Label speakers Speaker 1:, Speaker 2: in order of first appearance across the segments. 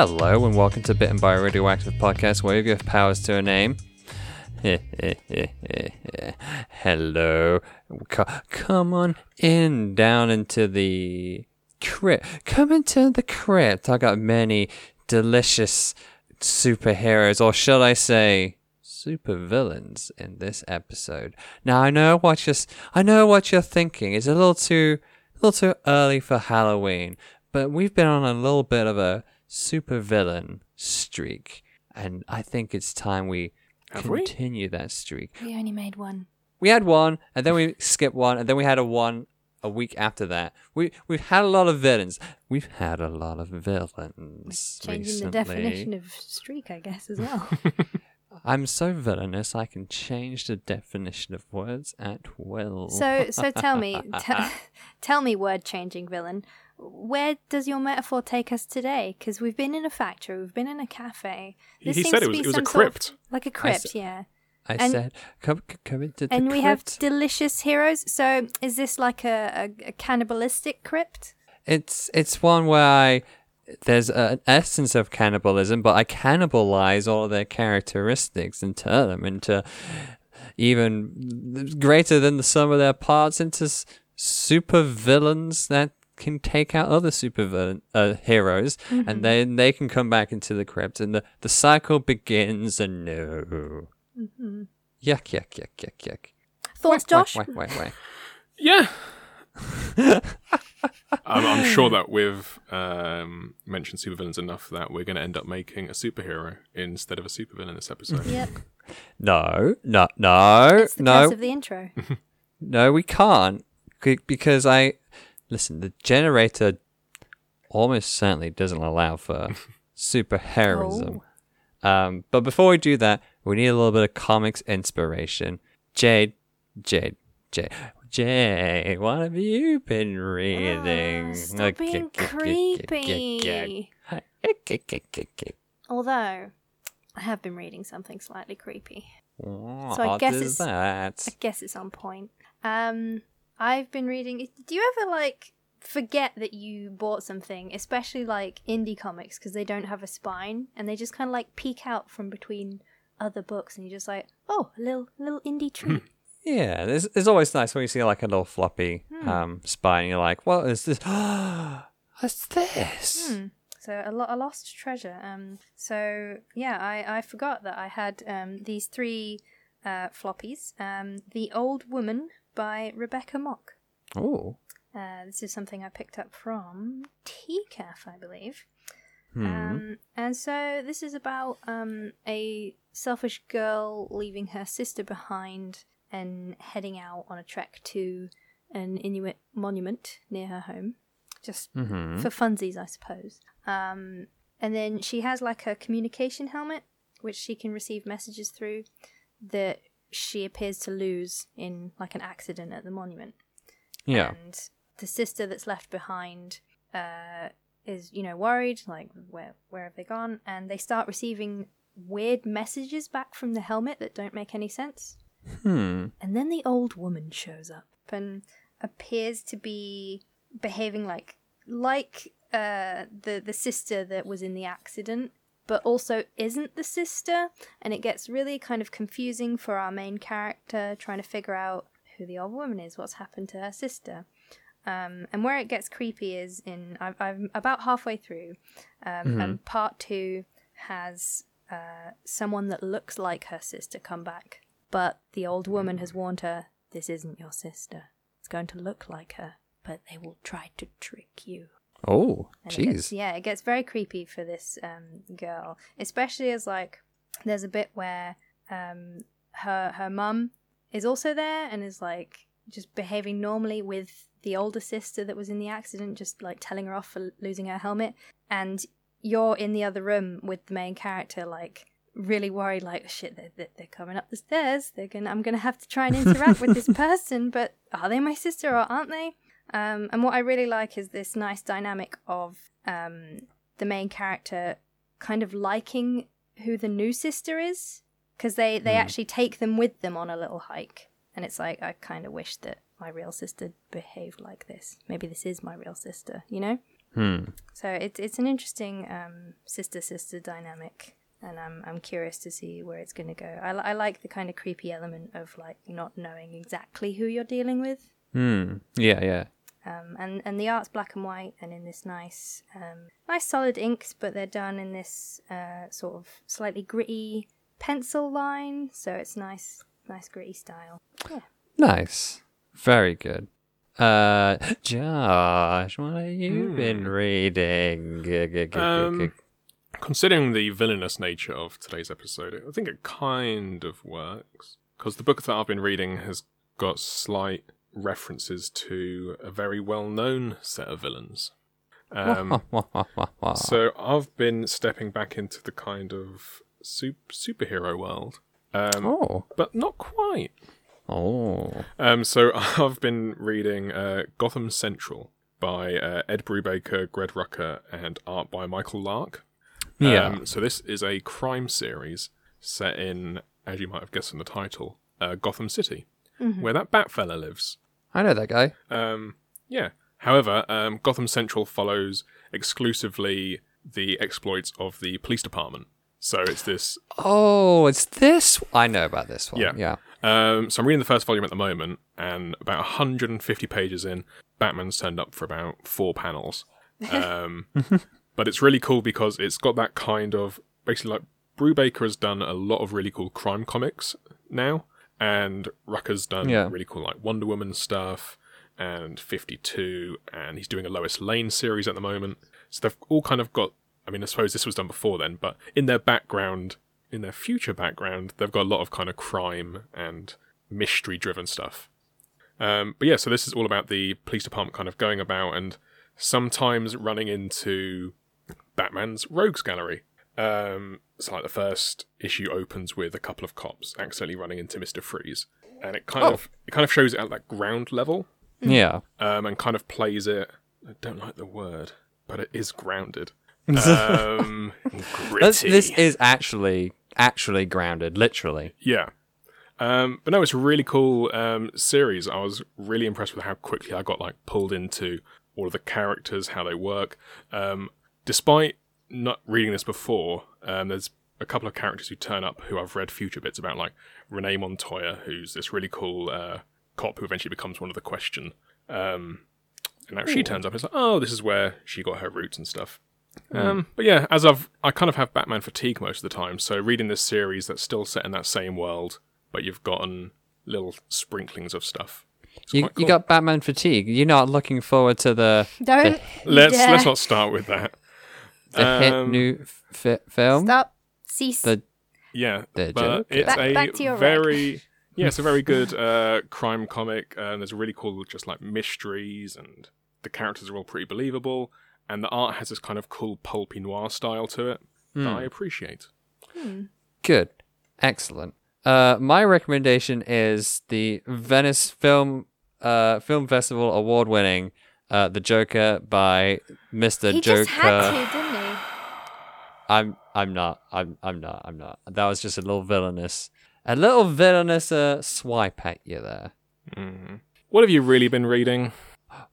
Speaker 1: Hello and welcome to Bitten by a Radioactive Podcast where you give powers to a name. Hello. Come on in down into the crypt. Come into the crypt. I got many delicious superheroes, or shall I say supervillains in this episode. Now I know what you're I know what you're thinking. It's a little too a little too early for Halloween, but we've been on a little bit of a supervillain streak, and I think it's time we
Speaker 2: Have we?
Speaker 1: continue that streak.
Speaker 3: We only made one.
Speaker 1: We had one, and then we skipped one, and then we had a one a week after that. We we've had a lot of villains. We've had a lot of villains
Speaker 3: Changing
Speaker 1: recently.
Speaker 3: the definition of streak, I guess, as well.
Speaker 1: I'm so villainous, I can change the definition of words at will.
Speaker 3: so, so tell me, t- tell me, word changing villain. Where does your metaphor take us today? Because we've been in a factory, we've been in a cafe. This
Speaker 2: he
Speaker 3: seems
Speaker 2: said
Speaker 3: to
Speaker 2: it was-
Speaker 3: be
Speaker 2: it was a
Speaker 3: some sort of-
Speaker 2: crypt.
Speaker 3: like a crypt,
Speaker 1: s-
Speaker 3: yeah.
Speaker 1: I
Speaker 3: and-
Speaker 1: said, come, come into the
Speaker 3: And we have delicious heroes. So, is this like a, a, a cannibalistic crypt?
Speaker 1: It's it's one where I there's an essence of cannibalism, but I cannibalize all of their characteristics and turn them into even greater than the sum of their parts into super villains that can take out other super uh, heroes, and then they can come back into the crypt, and the, the cycle begins anew. Yuck, yuck, yuck, yuck, yuck.
Speaker 3: Thoughts, Josh?
Speaker 1: Wait, wait, wait, wait.
Speaker 2: Yeah. I'm, I'm sure that we've um, mentioned supervillains enough that we're going to end up making a superhero instead of a supervillain this episode.
Speaker 3: Yep.
Speaker 1: No, no, no,
Speaker 3: It's the
Speaker 1: no.
Speaker 3: of the intro.
Speaker 1: No, we can't. Because I. Listen, the generator almost certainly doesn't allow for superheroism. Um, but before we do that, we need a little bit of comics inspiration. Jade, Jade, Jade. Jade, what have you been reading?
Speaker 3: Stop being creepy. Although, I have been reading something slightly creepy.
Speaker 1: What
Speaker 3: I guess
Speaker 1: is
Speaker 3: it's-
Speaker 1: that?
Speaker 3: I guess it's on point. Um, I've been reading. Do you ever like forget that you bought something, especially like indie comics, because they don't have a spine and they just kind of like peek out from between other books, and you're just like, oh, a little little indie treat.
Speaker 1: Yeah, it's, it's always nice when you see like a little floppy
Speaker 3: Hmm.
Speaker 1: um, spine. And you're like, what is this? What's this?
Speaker 3: Hmm. So a, lo- a lost treasure. Um. So yeah, I I forgot that I had um these three uh floppies. Um, the old woman by Rebecca Mock.
Speaker 1: Oh,
Speaker 3: Uh, this is something I picked up from TCAF, I believe.
Speaker 1: hmm.
Speaker 3: Um, and so this is about um, a selfish girl leaving her sister behind and heading out on a trek to an Inuit monument near her home, just
Speaker 1: Mhm.
Speaker 3: for funsies, I suppose. Um, and then she has like a communication helmet, which she can receive messages through that she appears to lose in like an accident at the monument
Speaker 1: yeah.
Speaker 3: and the sister that's left behind uh, is you know worried like where where have they gone and they start receiving weird messages back from the helmet that don't make any sense
Speaker 1: Hmm.
Speaker 3: and then the old woman shows up and appears to be behaving like like uh, the the sister that was in the accident but also isn't the sister and it gets really kind of confusing for our main character trying to figure out who the old woman is what's happened to her sister. Um, and where it gets creepy is in I'm, I'm about halfway through um, and part two has uh, someone that looks like her sister come back but the old woman has warned her this isn't your sister. It's going to look like her but they will try to trick you
Speaker 1: Oh,
Speaker 3: and it gets-
Speaker 1: jeez.
Speaker 3: yeah, it gets very creepy for this um, girl, especially as like there's a bit where um, her her mum is also there and is like just behaving normally with the older sister that was in the accident, just like telling her off for losing her helmet, and you're in the other room with the main character, like really worried, like shit, they're, they're, they're coming up the stairs. They're gonna, I'm gonna have to try and interact with this person, but are they my sister or aren't they? Um, and what I really like is this nice dynamic of um, the main character kind of liking who the new sister is because they, they actually take them with them on a little hike. And it's like, I kind of wish that my real sister behaved like this. Maybe this is my real sister, you know?
Speaker 1: Hmm.
Speaker 3: So it's it's an interesting um, sister sister dynamic, and I'm I'm curious to see where it's going to go. I, I like the kind of creepy element of like not knowing exactly who you're dealing with.
Speaker 1: Hmm. Yeah, yeah.
Speaker 3: Um, and and the art's black and white and in this nice um, nice solid inks, but they're done in this uh, sort of slightly gritty pencil line, so it's nice nice gritty style. Yeah.
Speaker 1: Nice. Very good. Uh, Josh, what have you
Speaker 2: Hmm.
Speaker 1: been reading?
Speaker 2: Um, Considering the villainous nature of today's episode, I think it kind of works. Because the book that I've been reading has got slight references to a very well known set of villains. Um, so I've been stepping back into the kind of sup- superhero world, um,
Speaker 1: oh,
Speaker 2: but not quite.
Speaker 1: oh,
Speaker 2: Um, so I've been reading uh, Gotham Central by uh, Ed Brubaker, Greg Rucka, and art by Michael Lark.
Speaker 1: yeah.
Speaker 2: Um, so this is a crime series set in, as you might have guessed from the title, uh, Gotham City, where that Batfella lives.
Speaker 1: I know that guy.
Speaker 2: Um, yeah. However, um, Gotham Central follows exclusively the exploits of the police department. So it's this.
Speaker 1: Oh, it's this. I know about this one.
Speaker 2: Yeah.
Speaker 1: Yeah.
Speaker 2: Um, so I'm reading the first volume at the moment, and about 150 pages in, Batman's turned up for about four panels. Um, but it's really cool because it's got that kind of basically like Brubaker has done a lot of really cool crime comics now, and Rucka's done
Speaker 1: Yeah.
Speaker 2: really cool like Wonder Woman stuff and 52, and he's doing a Lois Lane series at the moment. So they've all kind of got. I mean, I suppose this was done before then, but in their background, in their future background, they've got a lot of kind of crime and mystery-driven stuff. Um, but yeah, so this is all about the police department kind of going about and sometimes running into Batman's rogues gallery. Um, so like the first issue opens with a couple of cops accidentally running into Mister Freeze, and it kind
Speaker 1: Oh.
Speaker 2: of it kind of shows it at that ground level,
Speaker 1: Yeah.
Speaker 2: um, and kind of plays it. I don't like the word, but it is grounded. Um, gritty.
Speaker 1: This, this is actually actually grounded, literally.
Speaker 2: Yeah. Um, but no, it's a really cool um, series. I was really impressed with how quickly I got like pulled into all of the characters, how they work. Um, despite not reading this before, um, there's a couple of characters who turn up who I've read future bits about, like Renee Montoya, who's this really cool uh, cop who eventually becomes one of the Question. Um, and now she turns up. and It's like, oh, this is where she got her roots and stuff. Um, but yeah, as I've, I kind of have Batman fatigue most of the time. So reading this series that's still set in that same world, but you've gotten little sprinklings of stuff. It's
Speaker 1: You
Speaker 2: quite
Speaker 1: you got Batman fatigue. You're not looking forward to the
Speaker 3: Don't
Speaker 2: Let's
Speaker 3: dare.
Speaker 2: let's not start with that.
Speaker 1: The hit
Speaker 2: Um,
Speaker 1: new f- film.
Speaker 3: stop. Cease.
Speaker 1: The
Speaker 2: Yeah,
Speaker 1: The
Speaker 2: but
Speaker 1: Joker.
Speaker 2: it's
Speaker 3: Back-
Speaker 2: a
Speaker 3: back to your rec.
Speaker 2: very yeah, it's a very good uh, crime comic. And there's really cool just like mysteries, and the characters are all pretty believable, and the art has this kind of cool pulpy noir style to it that I appreciate.
Speaker 1: Good. Excellent. Uh, my recommendation is the Venice Film uh, Film Festival award winning uh, The Joker by Mr.
Speaker 3: he
Speaker 1: Joker.
Speaker 3: just had to, didn't he?
Speaker 1: I'm I'm not. I'm I'm not. I'm not. That was just a little villainous a little villainous uh, swipe at you there.
Speaker 2: Mhm. What have you really been reading?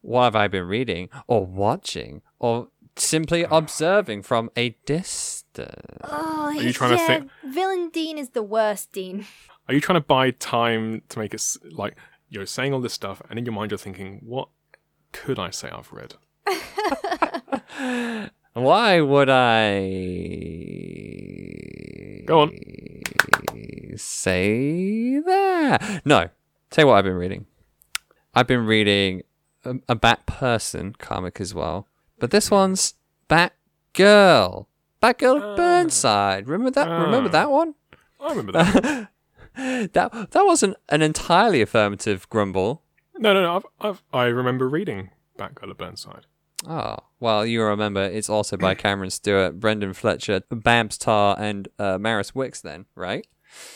Speaker 1: What have I been reading or watching or simply observing from a distance?
Speaker 3: Oh,
Speaker 2: you trying to think-
Speaker 3: Villain Dean is the worst Dean.
Speaker 2: Are you trying to buy time to make it s- like you're saying all this stuff, and in your mind you're thinking, what could I say I've read?
Speaker 1: Why would I
Speaker 2: Go on.
Speaker 1: say that? No. Tell you what I've been reading. I've been reading a, a Bat Person comic as well, but this one's Bat Girl. Batgirl
Speaker 2: Ah.
Speaker 1: Burnside. Remember that? Remember
Speaker 2: Ah.
Speaker 1: that one?
Speaker 2: I remember that.
Speaker 1: That that wasn't an entirely affirmative grumble.
Speaker 2: no, no, no. I've, I've, I remember reading Batgirl at Burnside.
Speaker 1: Oh, well, you remember it's also by Cameron Stewart, Brendan Fletcher, Babs Tarr, and uh, Maris Wicks, then, right?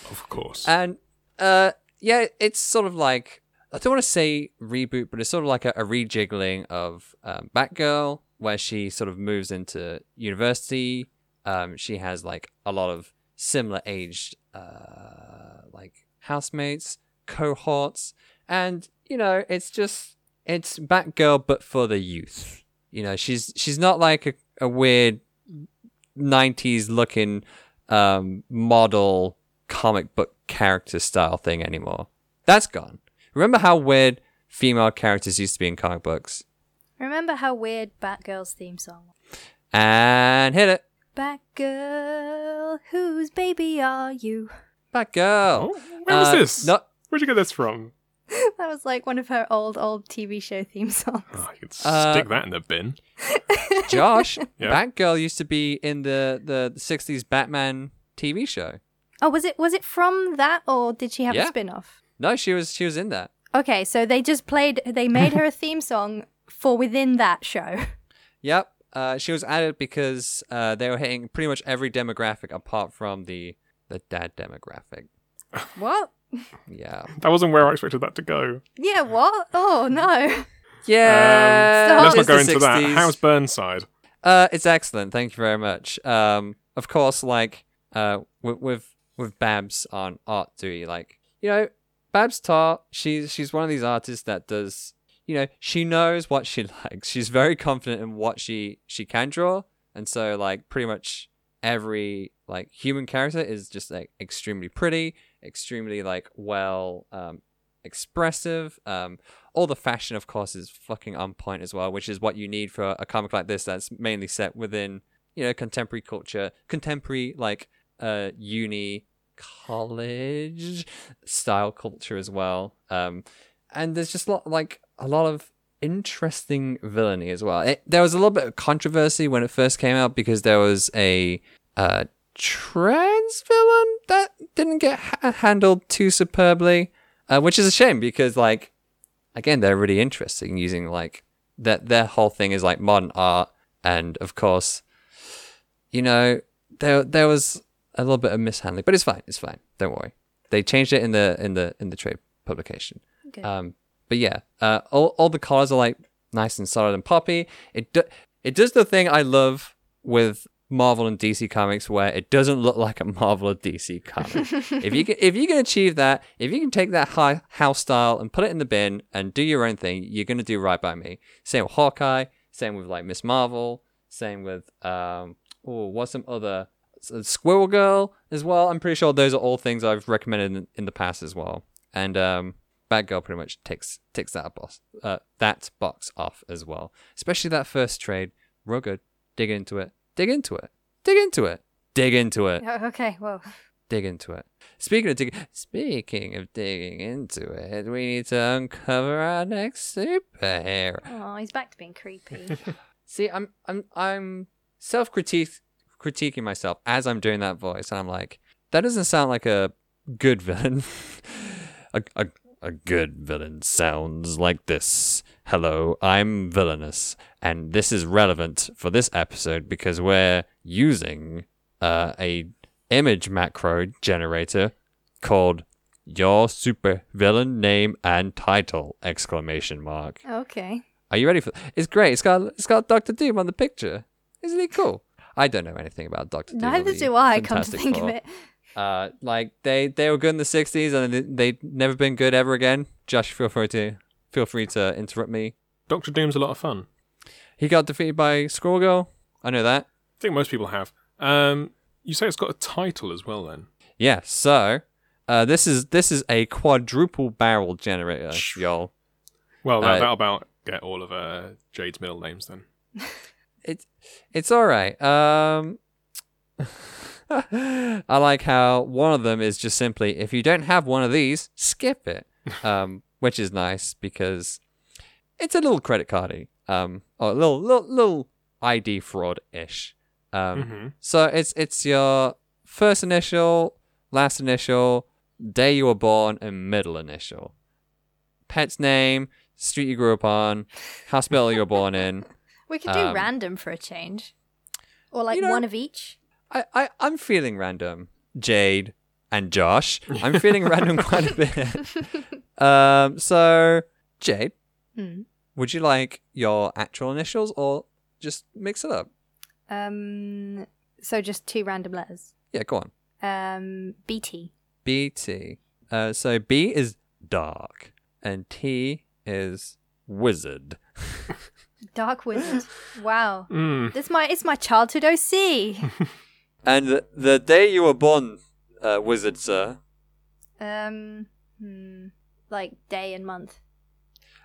Speaker 2: Of course.
Speaker 1: And uh, yeah, it's sort of like I don't want to say reboot, but it's sort of like a, a rejiggling of um, Batgirl, where she sort of moves into university. Um, she has like a lot of similar aged uh, like housemates, cohorts, and you know, it's just it's Batgirl, but for the youth. You know, she's she's not like a, a weird '90s looking um, model comic book character style thing anymore. That's gone. Remember how weird female characters used to be in comic books?
Speaker 3: Remember how weird Batgirl's theme song was?
Speaker 1: And hit it,
Speaker 3: Batgirl, whose baby are you?
Speaker 1: Batgirl.
Speaker 2: Oh, where was
Speaker 1: Uh,
Speaker 2: this?
Speaker 1: No,
Speaker 2: Where'd you get this from?
Speaker 3: That was like one of her old, old TV show theme songs.
Speaker 2: Oh, you could
Speaker 1: Uh,
Speaker 2: stick that in the bin.
Speaker 1: Josh.
Speaker 2: Yeah.
Speaker 1: Batgirl used to be in the the '60s Batman TV show.
Speaker 3: Oh, was it was it from that or did she have
Speaker 1: Yeah.
Speaker 3: a spin-off?
Speaker 1: No, she was she was in that.
Speaker 3: Okay, so they just played they made her a theme song for within that show.
Speaker 1: Yep. Uh, she was added because uh, they were hitting pretty much every demographic apart from the the dad demographic.
Speaker 3: what?
Speaker 1: Yeah.
Speaker 2: That wasn't where I expected that to go.
Speaker 3: Yeah, what? Oh no.
Speaker 1: Yeah.
Speaker 3: Um,
Speaker 2: Let's not go
Speaker 1: the
Speaker 2: into that. How's Burnside?
Speaker 1: Uh, it's excellent. Thank you very much. Um, of course, like uh, with with, with Babs on art duty, like you know, Babs Tarr, she's she's one of these artists that does, you know, she knows what she likes. She's very confident in what she she can draw, and so like pretty much every like human character is just like extremely pretty, extremely like well um expressive. Um, all the fashion, of course, is fucking on point as well, which is what you need for a comic like this that's mainly set within, you know, contemporary culture, contemporary like uh uni college style culture as well. Um, and there's just a lot like a lot of interesting villainy as well. It, there was a little bit of controversy when it first came out because there was a uh, trans villain that didn't get ha- handled too superbly, uh, which is a shame because like again they're really interesting using like that their whole thing is like modern art and of course you know there there was a little bit of mishandling but it's fine it's fine. Don't worry. They changed it in the in the in the trade publication.
Speaker 3: Okay.
Speaker 1: um but yeah uh all, all the colors are like nice and solid and poppy. It do, it does the thing i love with marvel and dc comics where it doesn't look like a marvel or dc comic. If you can if you can achieve that if you can take that high house style and put it in the bin and do your own thing you're gonna do right by me. Same with hawkeye same with like miss marvel same with um oh what's some other squirrel girl as well. I'm pretty sure those are all things i've recommended in, in the past as well. And um Batgirl pretty much ticks ticks that box uh, that box off as well. Especially that first trade. Real good dig into it dig into it dig into it dig into it
Speaker 3: okay, well.
Speaker 1: dig into it. Speaking of dig, speaking of digging into it, we need to uncover our next superhero.
Speaker 3: Oh, he's back to being creepy.
Speaker 1: See, I'm I'm I'm self critiquing myself as I'm doing that voice, and I'm like, that doesn't sound like a good villain. a, a a good villain sounds like this. Hello, I'm villainous, and this is relevant for this episode because we're using uh, a image macro generator called your super villain name and title exclamation mark
Speaker 3: okay.
Speaker 1: are you ready for it's great it's got it's got dr doom on the picture isn't he cool i don't know anything about dr doom
Speaker 3: Neither do I, come to think of it.
Speaker 1: Uh like they they were good in the 60s and they, they've never been good ever again josh feel free to feel free to interrupt me
Speaker 2: Doctor Doom's a lot of fun.
Speaker 1: he got defeated by squirrel girl i know that
Speaker 2: I think most people have. Um, you say it's got a title as well, then.
Speaker 1: yeah so uh, this is this is a quadruple barrel generator, y'all.
Speaker 2: Well, that,
Speaker 1: Uh,
Speaker 2: that'll about get all of uh, Jade's middle names then.
Speaker 1: It's it's all right. Um, I like how one of them is just simply if you don't have one of these, skip it, um, which is nice because it's a little credit cardy, um, or a little little, little ID fraud ish. Um,
Speaker 2: hmm
Speaker 1: so it's it's your first initial, last initial, day you were born, and middle initial. Pet's name, street you grew up on, hospital you were born in.
Speaker 3: We could do
Speaker 1: Um,
Speaker 3: random for a change. Or like
Speaker 1: you know-
Speaker 3: one of each.
Speaker 1: I, I I'm feeling random, Jade and Josh. I'm feeling random quite a bit. Um, so Jade,
Speaker 3: Hmm.
Speaker 1: would you like your actual initials or just mix it up?
Speaker 3: Um, so just two random letters.
Speaker 1: Yeah, go on.
Speaker 3: Um, BT.
Speaker 1: BT. Uh, so B is dark and T is wizard.
Speaker 3: Dark Wizard. Wow.
Speaker 2: Mm.
Speaker 3: This my it's my childhood OC.
Speaker 1: And the, day you were born, uh, wizard sir,
Speaker 3: um, hmm, like day and month.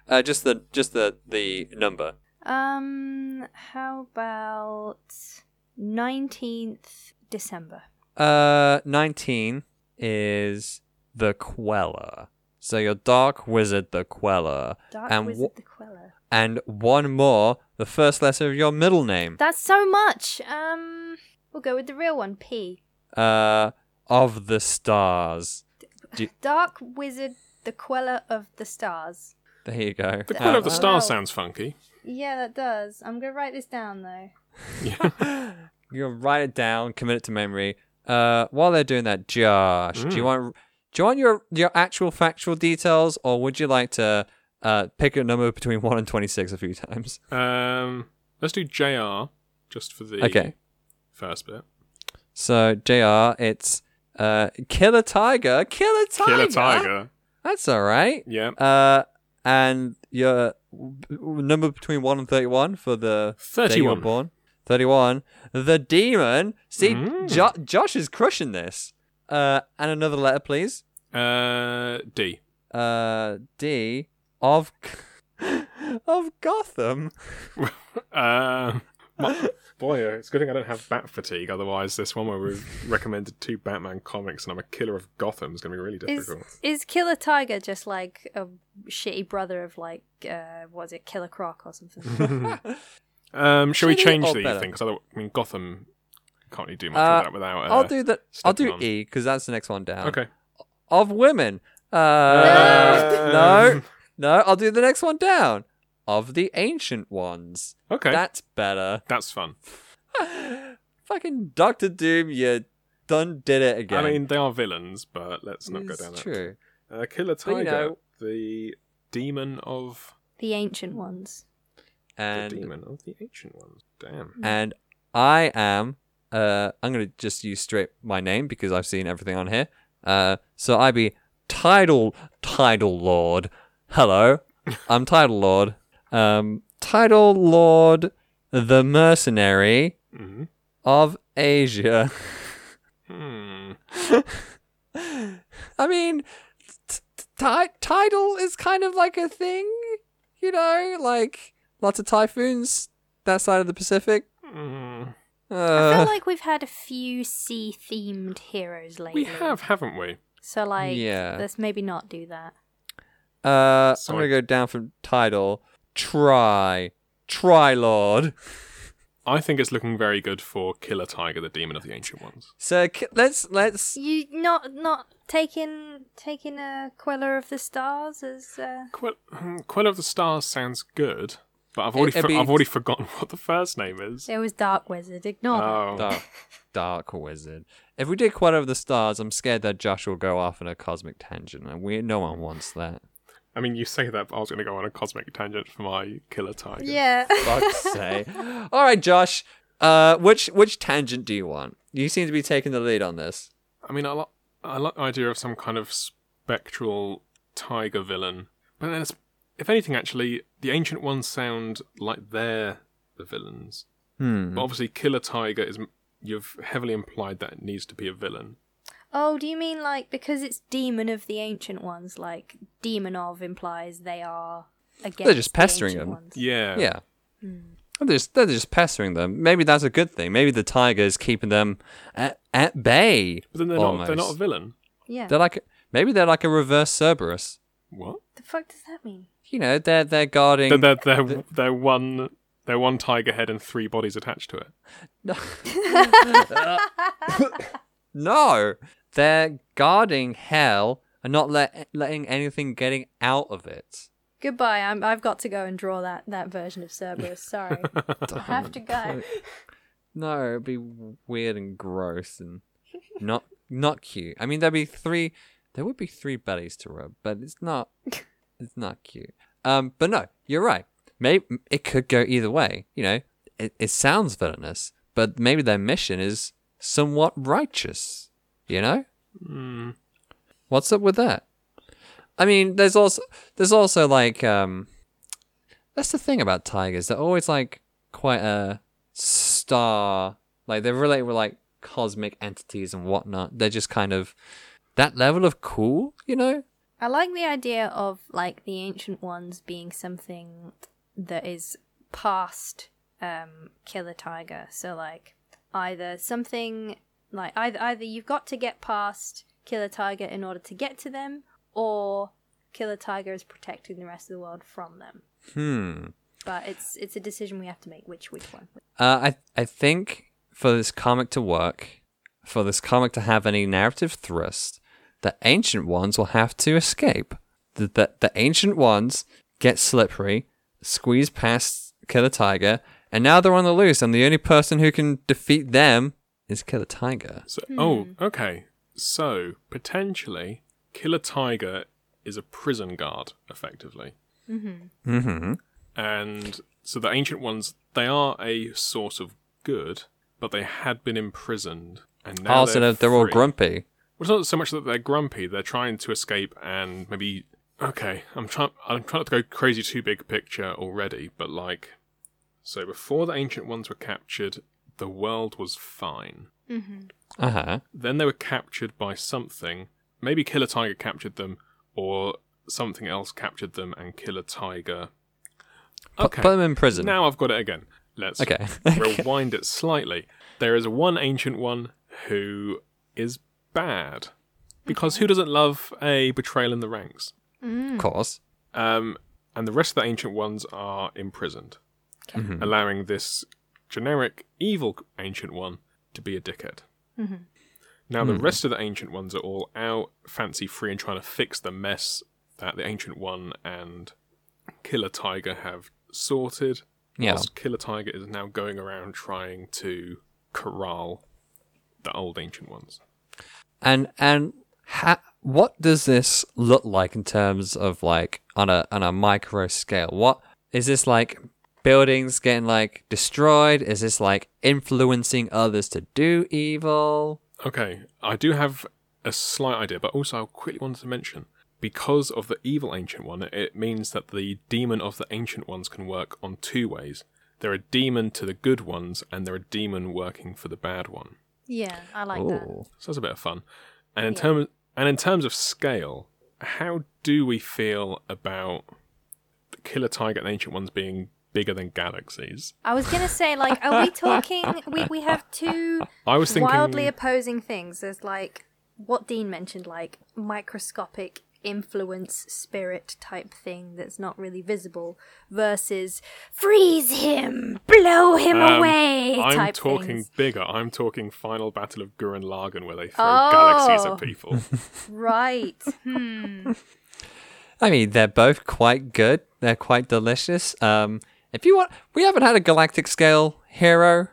Speaker 1: uh, just the just the the number.
Speaker 3: Um, how about nineteenth December?
Speaker 1: Uh, nineteen is the Queller. So you're Dark Wizard the Queller,
Speaker 3: Dark
Speaker 1: and
Speaker 3: Wizard
Speaker 1: wh-
Speaker 3: the Queller.
Speaker 1: and one more, the first letter of your middle name.
Speaker 3: That's so much. Um, we'll go with the real one. P.
Speaker 1: Uh, of the stars.
Speaker 3: Dark Wizard the Queller of the Stars.
Speaker 1: There you go.
Speaker 2: The Quill of the
Speaker 3: Uh,
Speaker 2: Stars
Speaker 3: wow.
Speaker 2: sounds funky.
Speaker 3: Yeah, that does. I'm gonna write this down though. Yeah.
Speaker 1: You'll write it down, commit it to memory. Uh, while they're doing that, Josh, do you
Speaker 2: Mm.
Speaker 1: want do you want your your actual factual details, or would you like to uh pick a number between one and twenty six a few times?
Speaker 2: Um, let's do JR just for the
Speaker 1: Okay.
Speaker 2: First bit.
Speaker 1: So Jr. It's uh Killer Tiger, Killer Tiger,
Speaker 2: Killer Tiger.
Speaker 1: That's all right.
Speaker 2: Yeah.
Speaker 1: Uh, and your number between one and thirty one for the day you were
Speaker 2: 31.
Speaker 1: born. Thirty one. The demon. See,
Speaker 2: Mm.
Speaker 1: jo- Josh is crushing this. Uh, and another letter, please.
Speaker 2: Uh, D.
Speaker 1: Uh, D of of Gotham.
Speaker 2: Uh, my- boy, uh, it's a good thing I don't have bat fatigue. Otherwise, this one where we've recommended two Batman comics and I'm a killer of Gotham is going to be really difficult.
Speaker 3: is Killer Tiger just like a shitty brother of like uh what was it Killer Croc or something?
Speaker 2: Um, shall we change
Speaker 1: or
Speaker 2: the
Speaker 1: better?
Speaker 2: thing? Because I mean, Gotham can't really do much
Speaker 1: Uh,
Speaker 2: with that without. Uh,
Speaker 1: I'll do that. I'll do
Speaker 2: on.
Speaker 1: E because that's the next one down.
Speaker 2: Okay.
Speaker 1: Of women. Uh,
Speaker 2: Um,
Speaker 1: no, no. I'll do the next one down. Of the ancient ones.
Speaker 2: Okay.
Speaker 1: That's better.
Speaker 2: That's fun.
Speaker 1: Fucking Doctor Doom, you done did it again.
Speaker 2: I mean, they are villains, but let's not go
Speaker 1: It's
Speaker 2: down that.
Speaker 1: true.
Speaker 2: Uh, Killer
Speaker 1: But, you
Speaker 2: Tiger,
Speaker 1: know-
Speaker 2: the demon of
Speaker 3: the ancient ones.
Speaker 1: And
Speaker 2: the demon of the ancient ones. Damn.
Speaker 1: and I am. Uh, I'm gonna just use straight my name because I've seen everything on here. Uh, so I be Tidal Tidal Lord. Hello, I'm Tidal Lord. Um, title Lord, the mercenary
Speaker 2: hmm
Speaker 1: of Asia.
Speaker 2: Hmm.
Speaker 1: I mean, t- t- tidal is kind of like a thing, you know, like lots of typhoons that side of the Pacific.
Speaker 3: I
Speaker 1: Uh,
Speaker 3: feel like we've had a few sea themed heroes lately.
Speaker 2: We have, haven't we?
Speaker 3: So like
Speaker 1: Yeah.
Speaker 3: let's maybe not do that.
Speaker 1: uh, I'm gonna go down from tidal. Try, try, Lord.
Speaker 2: I think it's looking very good for Killer Tiger, the demon of the ancient ones.
Speaker 1: So ki- let's let's.
Speaker 3: You not not taking taking a Queller of the Stars as uh
Speaker 2: Quill, hmm, Quill of the Stars sounds good, but I've already
Speaker 1: it'd
Speaker 2: for-
Speaker 1: be-
Speaker 2: I've already forgotten what the first name is.
Speaker 3: it was Dark Wizard. Ignore that.
Speaker 2: Oh,
Speaker 1: Dark, dark wizard. If we did quite of the stars, I'm scared that Josh will go off on a cosmic tangent, and we no one wants that.
Speaker 2: I mean, you say that, but I was going to go on a cosmic tangent for my Killer Tiger.
Speaker 3: Yeah.
Speaker 1: fuck's sake. All right, Josh. Uh, which which tangent do you want? You seem to be taking the lead on this.
Speaker 2: I mean, I like I like the idea of some kind of spectral tiger villain, but then, it's, if anything, actually, the ancient ones sound like they're the villains.
Speaker 1: Hmm.
Speaker 2: But obviously, Killer Tiger is you've heavily implied that it needs to be a villain.
Speaker 3: Oh, do you mean like because it's demon of the ancient ones? Like demon of implies they are against.
Speaker 1: just pestering
Speaker 3: ancient
Speaker 1: them.
Speaker 3: Ones.
Speaker 2: Yeah.
Speaker 1: Yeah. Hmm. They're just, they're just pestering them. Maybe that's a good thing. Maybe the tiger is keeping them at, at bay.
Speaker 2: But then they're not they're not a villain.
Speaker 3: Yeah.
Speaker 1: They're like maybe they're like a reverse Cerberus.
Speaker 2: What?
Speaker 3: the fuck does that mean?
Speaker 1: You know, they're they're guarding.
Speaker 2: They're, they're, they're, they're one they're one tiger head and three bodies attached to it.
Speaker 1: No. no, they're guarding hell and not let, letting anything getting out of it.
Speaker 3: Goodbye. I'm, I've got to go and draw that that version of Cerberus. Sorry, I have to go.
Speaker 1: No, it'd be weird and gross and not not cute. I mean, there'd be three. There would be three bellies to rub, but it's not. It's not cute. Um, but no, you're right. Maybe it could go either way. You know, it, it sounds villainous, but maybe their mission is somewhat righteous. You know,
Speaker 2: Hmm.
Speaker 1: what's up with that? I mean, there's also there's also like um, that's the thing about tigers. They're always like quite a star. Like they're related with like cosmic entities and whatnot. They're just kind of that level of cool, you know?
Speaker 3: I like the idea of like the ancient ones being something that is past um killer tiger. So like either something like either either you've got to get past killer tiger in order to get to them or killer tiger is protecting the rest of the world from them.
Speaker 1: Hmm.
Speaker 3: But it's it's a decision we have to make which which one.
Speaker 1: Uh, I I think for this comic to work, for this comic to have any narrative thrust, the ancient ones will have to escape. The the, the ancient ones get slippery, squeeze past Killer Tiger, and now they're on the loose, and the only person who can defeat them is Killer Tiger.
Speaker 2: So, oh, hmm. okay. So potentially, Killer Tiger is a prison guard, effectively,
Speaker 1: mm-hmm. mm-hmm.
Speaker 2: and so the ancient ones they are a source of good, but they had been imprisoned, and now ah,
Speaker 1: Also,
Speaker 2: they're,
Speaker 1: they're, they're all
Speaker 2: free.
Speaker 1: grumpy.
Speaker 2: Well, it's not so much that they're grumpy; they're trying to escape and maybe. Okay, I'm trying. I'm trying not to go crazy too big picture already, but like, so before the ancient ones were captured, the world was fine.
Speaker 1: Uh huh.
Speaker 2: Then they were captured by something. Maybe Killer Tiger captured them, or something else captured them, and Killer Tiger.
Speaker 1: Put,
Speaker 2: Okay,
Speaker 1: put them in prison.
Speaker 2: now I've got it again. Let's
Speaker 1: Okay.
Speaker 2: rewind it slightly. There is one ancient one who is bad. Because who doesn't love a betrayal in the ranks?
Speaker 1: of course.
Speaker 2: Um, and the rest of the ancient ones are imprisoned, allowing this generic evil ancient one to be a dickhead. Mm-hmm. Now, the hmm. rest of the ancient ones are all out, fancy free, and trying to fix the mess that the ancient one and Killer Tiger have sorted.
Speaker 1: Yeah.
Speaker 2: Killer Tiger is now going around trying to corral the old ancient ones.
Speaker 1: And and ha- what does this look like in terms of like on a on a micro scale? What is this like? Buildings getting like destroyed? Is this like influencing others to do evil?
Speaker 2: Okay, I do have a slight idea, but also I quickly wanted to mention because of the evil ancient one, it means that the demon of the ancient ones can work on two ways. They're a demon to the good ones, and they're a demon working for the bad one.
Speaker 3: Yeah, I like that.
Speaker 1: Ooh.
Speaker 2: So that's a bit of fun. And in
Speaker 3: Yeah.
Speaker 2: terms and in terms of scale, how do we feel about the Killer Tiger and Ancient Ones being bigger than galaxies?
Speaker 3: I was gonna say, like, are we talking? We we have two
Speaker 2: I was thinking
Speaker 3: wildly opposing things. There's like what Dean mentioned, like microscopic influence spirit type thing that's not really visible, versus freeze him, blow him
Speaker 2: Um,
Speaker 3: away
Speaker 2: I'm talking
Speaker 3: things.
Speaker 2: bigger. I'm talking Final Battle of Gurren Lagann, where they throw
Speaker 3: Oh.
Speaker 2: galaxies at people.
Speaker 3: Right. Hmm.
Speaker 1: I mean, they're both quite good. They're quite delicious. Um, if you want, we haven't had a galactic scale hero,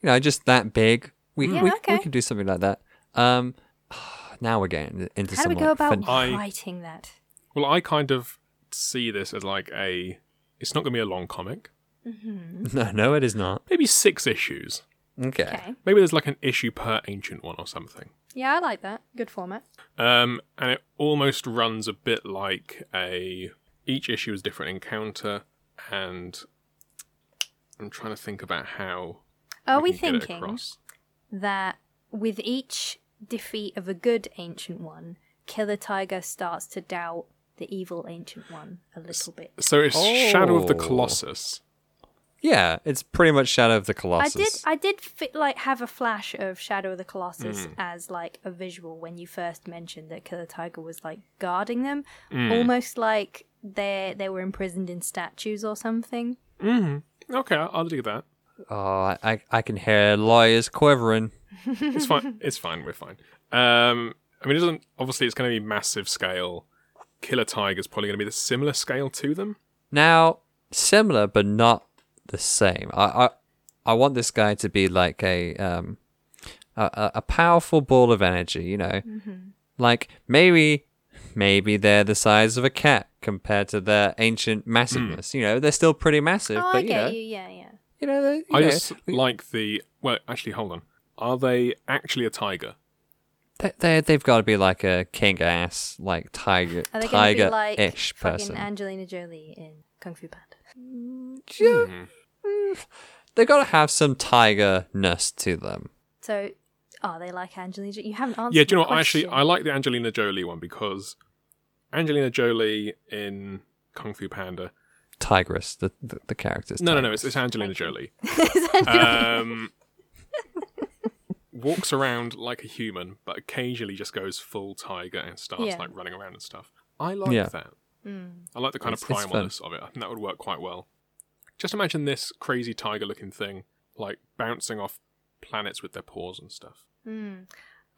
Speaker 1: you know, just that big. We
Speaker 3: Yeah,
Speaker 1: we,
Speaker 3: okay.
Speaker 1: we could do something like that. Um, now we're getting into
Speaker 3: How do we go
Speaker 1: like,
Speaker 3: about
Speaker 1: fin-
Speaker 2: I-
Speaker 3: writing that?
Speaker 2: well, I kind of see this as like a. It's not going to be a long comic.
Speaker 1: no, no, it is not.
Speaker 2: Maybe six issues.
Speaker 1: Okay.
Speaker 3: Okay.
Speaker 2: Maybe there's like an issue per ancient one or something.
Speaker 3: Yeah, I like that. Good format.
Speaker 2: Um, and it almost runs a bit like a. Each issue is different encounter, and I'm trying to think about how.
Speaker 3: Are we,
Speaker 2: can get it
Speaker 3: thinking that with each defeat of a good ancient one, Killer Tiger starts to doubt the evil ancient one a little bit?
Speaker 2: So it's Shadow of the
Speaker 1: Oh.
Speaker 2: Colossus.
Speaker 1: Yeah, it's pretty much Shadow of the Colossus.
Speaker 3: I did. I did fit, like have a flash of Shadow of the Colossus
Speaker 2: Hmm.
Speaker 3: as like a visual when you first mentioned that Killer Tiger was like guarding them,
Speaker 2: Hmm.
Speaker 3: almost like they they were imprisoned in statues or something.
Speaker 2: Okay, I'll, I'll do that.
Speaker 1: Oh, I, I, I can hear lawyers quivering.
Speaker 2: It's fine. it's fine. We're fine. Um, I mean, it doesn't. Obviously, it's going to be massive scale. Killer Tiger's probably going to be the similar scale to them.
Speaker 1: Now, similar but not the same. I, I I want this guy to be like a um a, a- a powerful ball of energy. You know, like maybe maybe they're the size of a cat compared to their ancient massiveness. You know, they're still pretty massive,
Speaker 3: oh,
Speaker 1: but
Speaker 3: I
Speaker 1: you
Speaker 3: get
Speaker 1: know,
Speaker 3: you. Yeah, yeah.
Speaker 1: you know, they- you
Speaker 2: I
Speaker 1: know,
Speaker 2: just like the. Well, actually, hold on. Are they actually a tiger?
Speaker 1: they, they they've got to be like a king ass, like tiger
Speaker 3: Are they
Speaker 1: tiger
Speaker 3: be like
Speaker 1: ish person.
Speaker 3: Angelina Jolie in Kung Fu Panda?
Speaker 1: yeah,
Speaker 2: Mhm.
Speaker 1: mm, they gotta have some tiger-ness to them.
Speaker 3: So, are they like Angelina? You haven't answered.
Speaker 2: Yeah, do you know what? I actually. I like the Angelina Jolie one because Angelina Jolie in Kung Fu Panda.
Speaker 1: Tigress, the the, the characters.
Speaker 2: No, no, no. It's, it's Angelina Jolie. Um, walks around like a human, but occasionally just goes full tiger and starts
Speaker 3: Yeah.
Speaker 2: like running around and stuff. I like
Speaker 1: Yeah.
Speaker 2: that.
Speaker 3: Mm.
Speaker 2: I like the kind
Speaker 1: It's-
Speaker 2: of
Speaker 1: it's
Speaker 2: primalness of it. I think that would work quite well. Just imagine this crazy tiger-looking thing like bouncing off planets with their paws and stuff.
Speaker 3: Mm.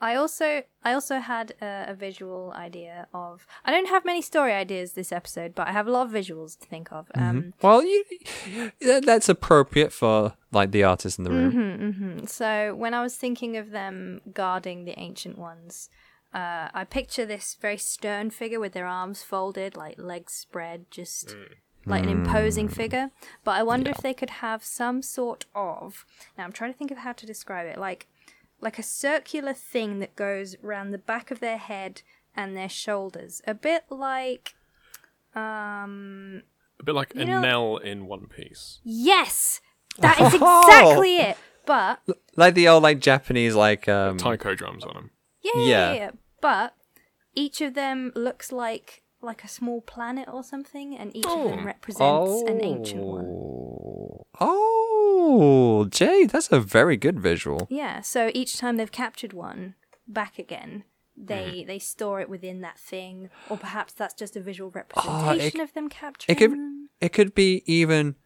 Speaker 3: I also I also had a, a visual idea of. I don't have many story ideas this episode, but I have a lot of visuals to think of. Um,
Speaker 1: Well, you, that's appropriate for like the artist in the room.
Speaker 3: hmm hmm So when I was thinking of them guarding the ancient ones, uh, I picture this very stern figure with their arms folded, like legs spread, just like an imposing figure. But I wonder if they could have some sort of. Now I'm trying to think of how to describe it, like like a circular thing that goes around the back of their head and their shoulders, a bit like. Um.
Speaker 2: A bit like
Speaker 3: You know-
Speaker 2: Enel in One Piece.
Speaker 3: Yes, that is
Speaker 1: Oh!
Speaker 3: exactly it. But
Speaker 1: Like the old like Japanese like um
Speaker 2: Taiko drums on them.
Speaker 3: Yeah, yeah,
Speaker 1: Yeah.
Speaker 3: yeah, yeah. But each of them looks like like a small planet or something, and each of
Speaker 2: Oh.
Speaker 3: them represents an ancient one.
Speaker 1: Oh. Oh, Jay, that's a very good visual.
Speaker 3: Yeah. So each time they've captured one back again, they
Speaker 2: Mm-hmm.
Speaker 3: they store it within that thing, or perhaps that's just a visual
Speaker 1: Oh,
Speaker 3: representation of them capturing
Speaker 1: It could it could be even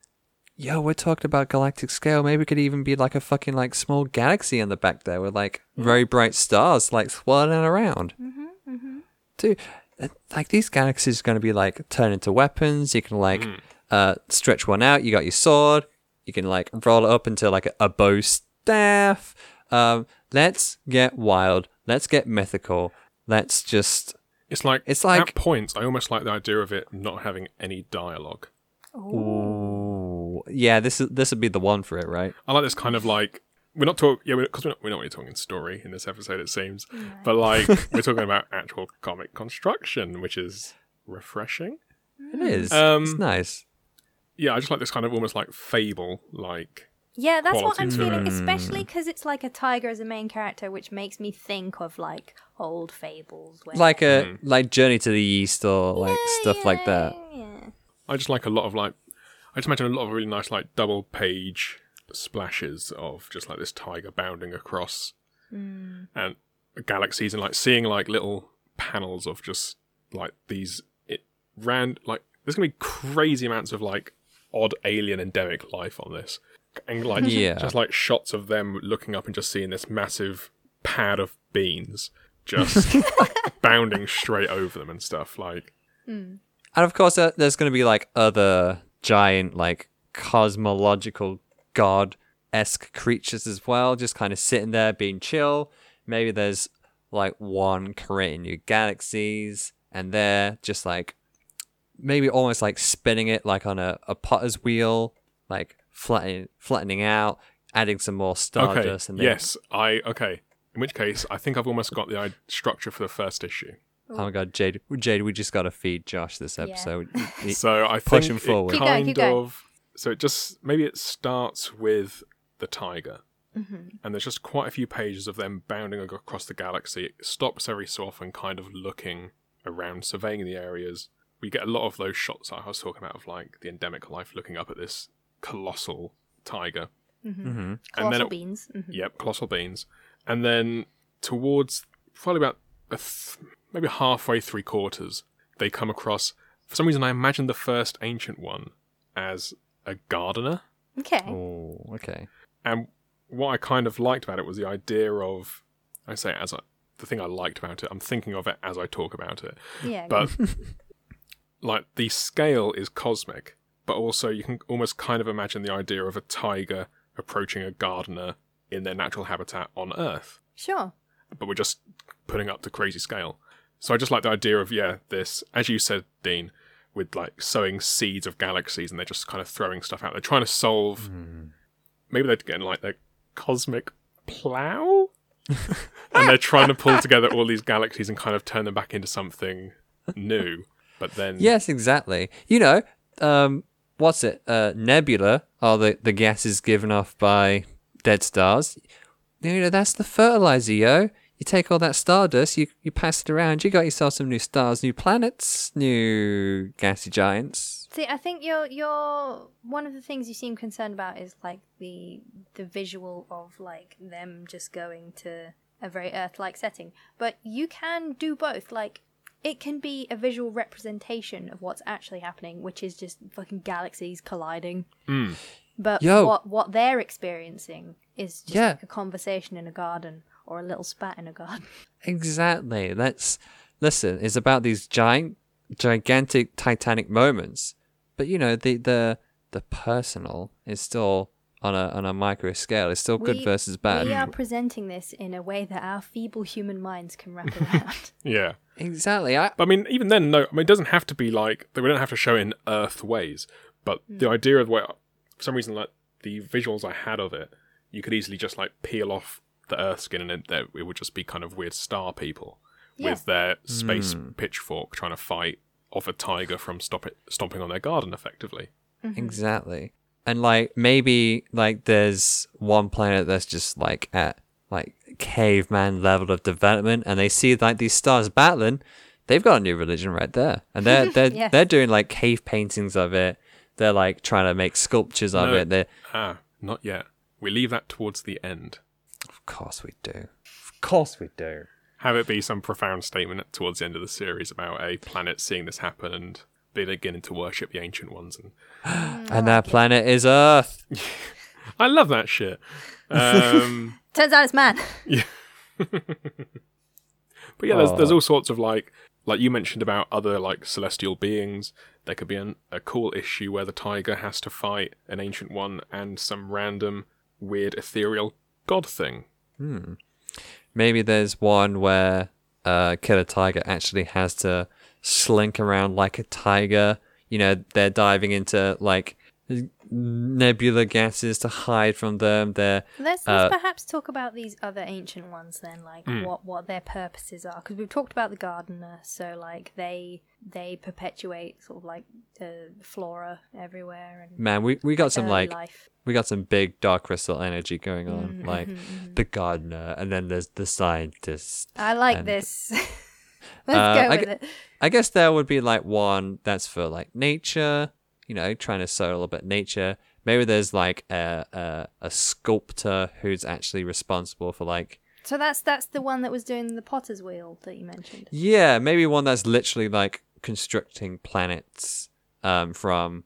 Speaker 1: Yo, we're talking about galactic scale. Maybe it could even be like a fucking like small galaxy in the back there with like very bright stars like swirling around. Mm-hmm, mm-hmm. Dude, uh, like these galaxies are going to be like turn into weapons. You can like uh stretch one out. You got your sword. You can like roll it up into like a, a bow staff. Um, let's get wild. Let's get mythical. Let's just
Speaker 2: It's like
Speaker 1: It's like-
Speaker 2: at points I almost like the idea of it not having any dialogue.
Speaker 1: Ooh, yeah. This is this would be the one for it, right?
Speaker 2: I like this kind of like we're not talking yeah because we're, not we're not really talking story in this episode it seems, but like we're talking about actual comic construction, which is refreshing.
Speaker 1: It is.
Speaker 2: Um,
Speaker 1: it's nice.
Speaker 2: Yeah, I just like this kind of almost like fable like
Speaker 3: Yeah, that's what I'm feeling,
Speaker 2: it.
Speaker 3: especially because it's like a tiger as a main character, which makes me think of like old fables. Where
Speaker 1: Like a
Speaker 2: Mm.
Speaker 1: like Journey to the East or like stuff like that.
Speaker 3: Yeah.
Speaker 2: I just like a lot of like I just imagine a lot of really nice like double page splashes of just like this tiger bounding across and galaxies and like seeing like little panels of just like these it ran like there's gonna be crazy amounts of like odd alien endemic life on this and like
Speaker 1: Yeah.
Speaker 2: just like shots of them looking up and just seeing this massive pad of beans just bounding straight over them and stuff like
Speaker 1: And of course, uh, there's going to be like other giant, like cosmological god esque creatures as well, just kind of sitting there being chill. Maybe there's like one creating new galaxies, and they're just like maybe almost like spinning it like on a, a potter's wheel, like flattening, flattening out, adding some more stardust.
Speaker 2: Okay.
Speaker 1: and then,
Speaker 2: Yes, I okay. In which case, I think I've almost got the i- structure for the first issue.
Speaker 1: Oh my god, Jade, Jade, we just got to feed Josh this episode. He-
Speaker 2: So I
Speaker 1: Push
Speaker 2: think
Speaker 1: him
Speaker 2: it
Speaker 1: forward.
Speaker 3: Keep going,
Speaker 2: kind
Speaker 3: keep going.
Speaker 2: of. So it just maybe it starts with the tiger,
Speaker 3: Mm-hmm.
Speaker 2: and there's just quite a few pages of them bounding across the galaxy. It stops every so often, kind of looking around, surveying the areas. We get a lot of those shots that I was talking about of like the endemic life looking up at this colossal tiger.
Speaker 1: Mhm.
Speaker 2: And
Speaker 3: Colossal
Speaker 2: then it-
Speaker 3: beans. Mhm.
Speaker 2: Yep, colossal beans. And then towards probably about a th- maybe halfway, three quarters, they come across. For some reason, I imagined the first ancient one as a gardener.
Speaker 3: Okay.
Speaker 1: Oh, okay.
Speaker 2: And what I kind of liked about it was the idea of, I say as I, the thing I liked about it. I'm thinking of it as I talk about it,
Speaker 3: Yeah.
Speaker 2: but like the scale is cosmic, but also you can almost kind of imagine the idea of a tiger approaching a gardener in their natural habitat on Earth.
Speaker 3: sure.
Speaker 2: but we're just putting up the crazy scale. So I just like the idea of yeah, this as you said, Dean, with like sowing seeds of galaxies, and they're just kind of throwing stuff out. They're trying to solve. Hmm. Maybe they're getting like their cosmic plow, and they're trying to pull together all these galaxies and kind of turn them back into something new. But then
Speaker 1: Yes, exactly. You know, um, what's it? Uh, nebula are the the gases given off by dead stars. You know that's the fertilizer, yo. You take all that stardust, you you pass it around. You got yourself some new stars, new planets, new gassy giants.
Speaker 3: See, I think you're you're one of the things you seem concerned about is like the the visual of like them just going to a very Earth-like setting. But you can do both. Like it can be a visual representation of what's actually happening, which is just fucking galaxies colliding. Hmm. But
Speaker 1: Yo.
Speaker 3: what what they're experiencing is just
Speaker 1: Yeah.
Speaker 3: like a conversation in a garden or a little spat in a garden.
Speaker 1: Exactly. That's listen. It's about these giant, gigantic, titanic moments. But you know, the the the personal is still on a on a micro scale. It's still good
Speaker 3: We-
Speaker 1: versus bad.
Speaker 3: We are presenting this in a way that our feeble human minds can wrap around.
Speaker 2: Yeah.
Speaker 1: Exactly. I,
Speaker 2: But I mean, even then, no. I mean, it doesn't have to be like that we don't have to show it in Earth ways. But the hmm. idea of the way, for some reason, like the visuals I had of it, you could easily just like peel off the Earth skin, and it, it would just be kind of weird star people
Speaker 3: Yeah.
Speaker 2: with their hmm. space pitchfork trying to fight off a tiger from stop it, stomping on their garden, effectively. Mm-hmm.
Speaker 1: Exactly. And like maybe like there's one planet that's just like at like caveman level of development and they see like these stars battling, they've got a new religion right there. And they're they're
Speaker 3: Yes.
Speaker 1: they're doing like cave paintings of it. They're like trying to make sculptures of
Speaker 2: No.
Speaker 1: it. They
Speaker 2: Ah, not yet. We leave that towards the end.
Speaker 1: Of course we do. Of course we do.
Speaker 2: Have it be some profound statement towards the end of the series about a planet seeing this happen and they beginning to worship the ancient ones and
Speaker 1: And that planet is Earth.
Speaker 2: I love that shit. Um,
Speaker 3: Turns out it's man. Yeah.
Speaker 2: but yeah, there's, there's
Speaker 1: Oh.
Speaker 2: all sorts of like, like you mentioned about other like celestial beings. There could be an, a cool issue where the tiger has to fight an ancient one and some random weird ethereal god thing. Hmm.
Speaker 1: Maybe there's one where uh, Killer Tiger actually has to slink around like a tiger. You know, they're diving into like nebula gases to hide from them. They're
Speaker 3: Let's,
Speaker 1: Uh,
Speaker 3: let's perhaps talk about these other ancient ones then, like what what their purposes are. Because we've talked about the gardener, so like they they perpetuate sort of like uh, flora everywhere and
Speaker 1: man, we, we got some like
Speaker 3: life.
Speaker 1: we got some big dark crystal energy going on,
Speaker 3: Mm-hmm,
Speaker 1: like the gardener, and then there's the scientist.
Speaker 3: I like
Speaker 1: and-
Speaker 3: this. let's
Speaker 1: Uh,
Speaker 3: go
Speaker 1: I
Speaker 3: with
Speaker 1: g-
Speaker 3: it.
Speaker 1: I guess there would be like one that's for like nature, you know, trying to sow a little bit nature. Maybe there's like a, a a sculptor who's actually responsible for like
Speaker 3: So that's that's the one that was doing the potter's wheel that you mentioned.
Speaker 1: yeah, maybe one that's literally like constructing planets um from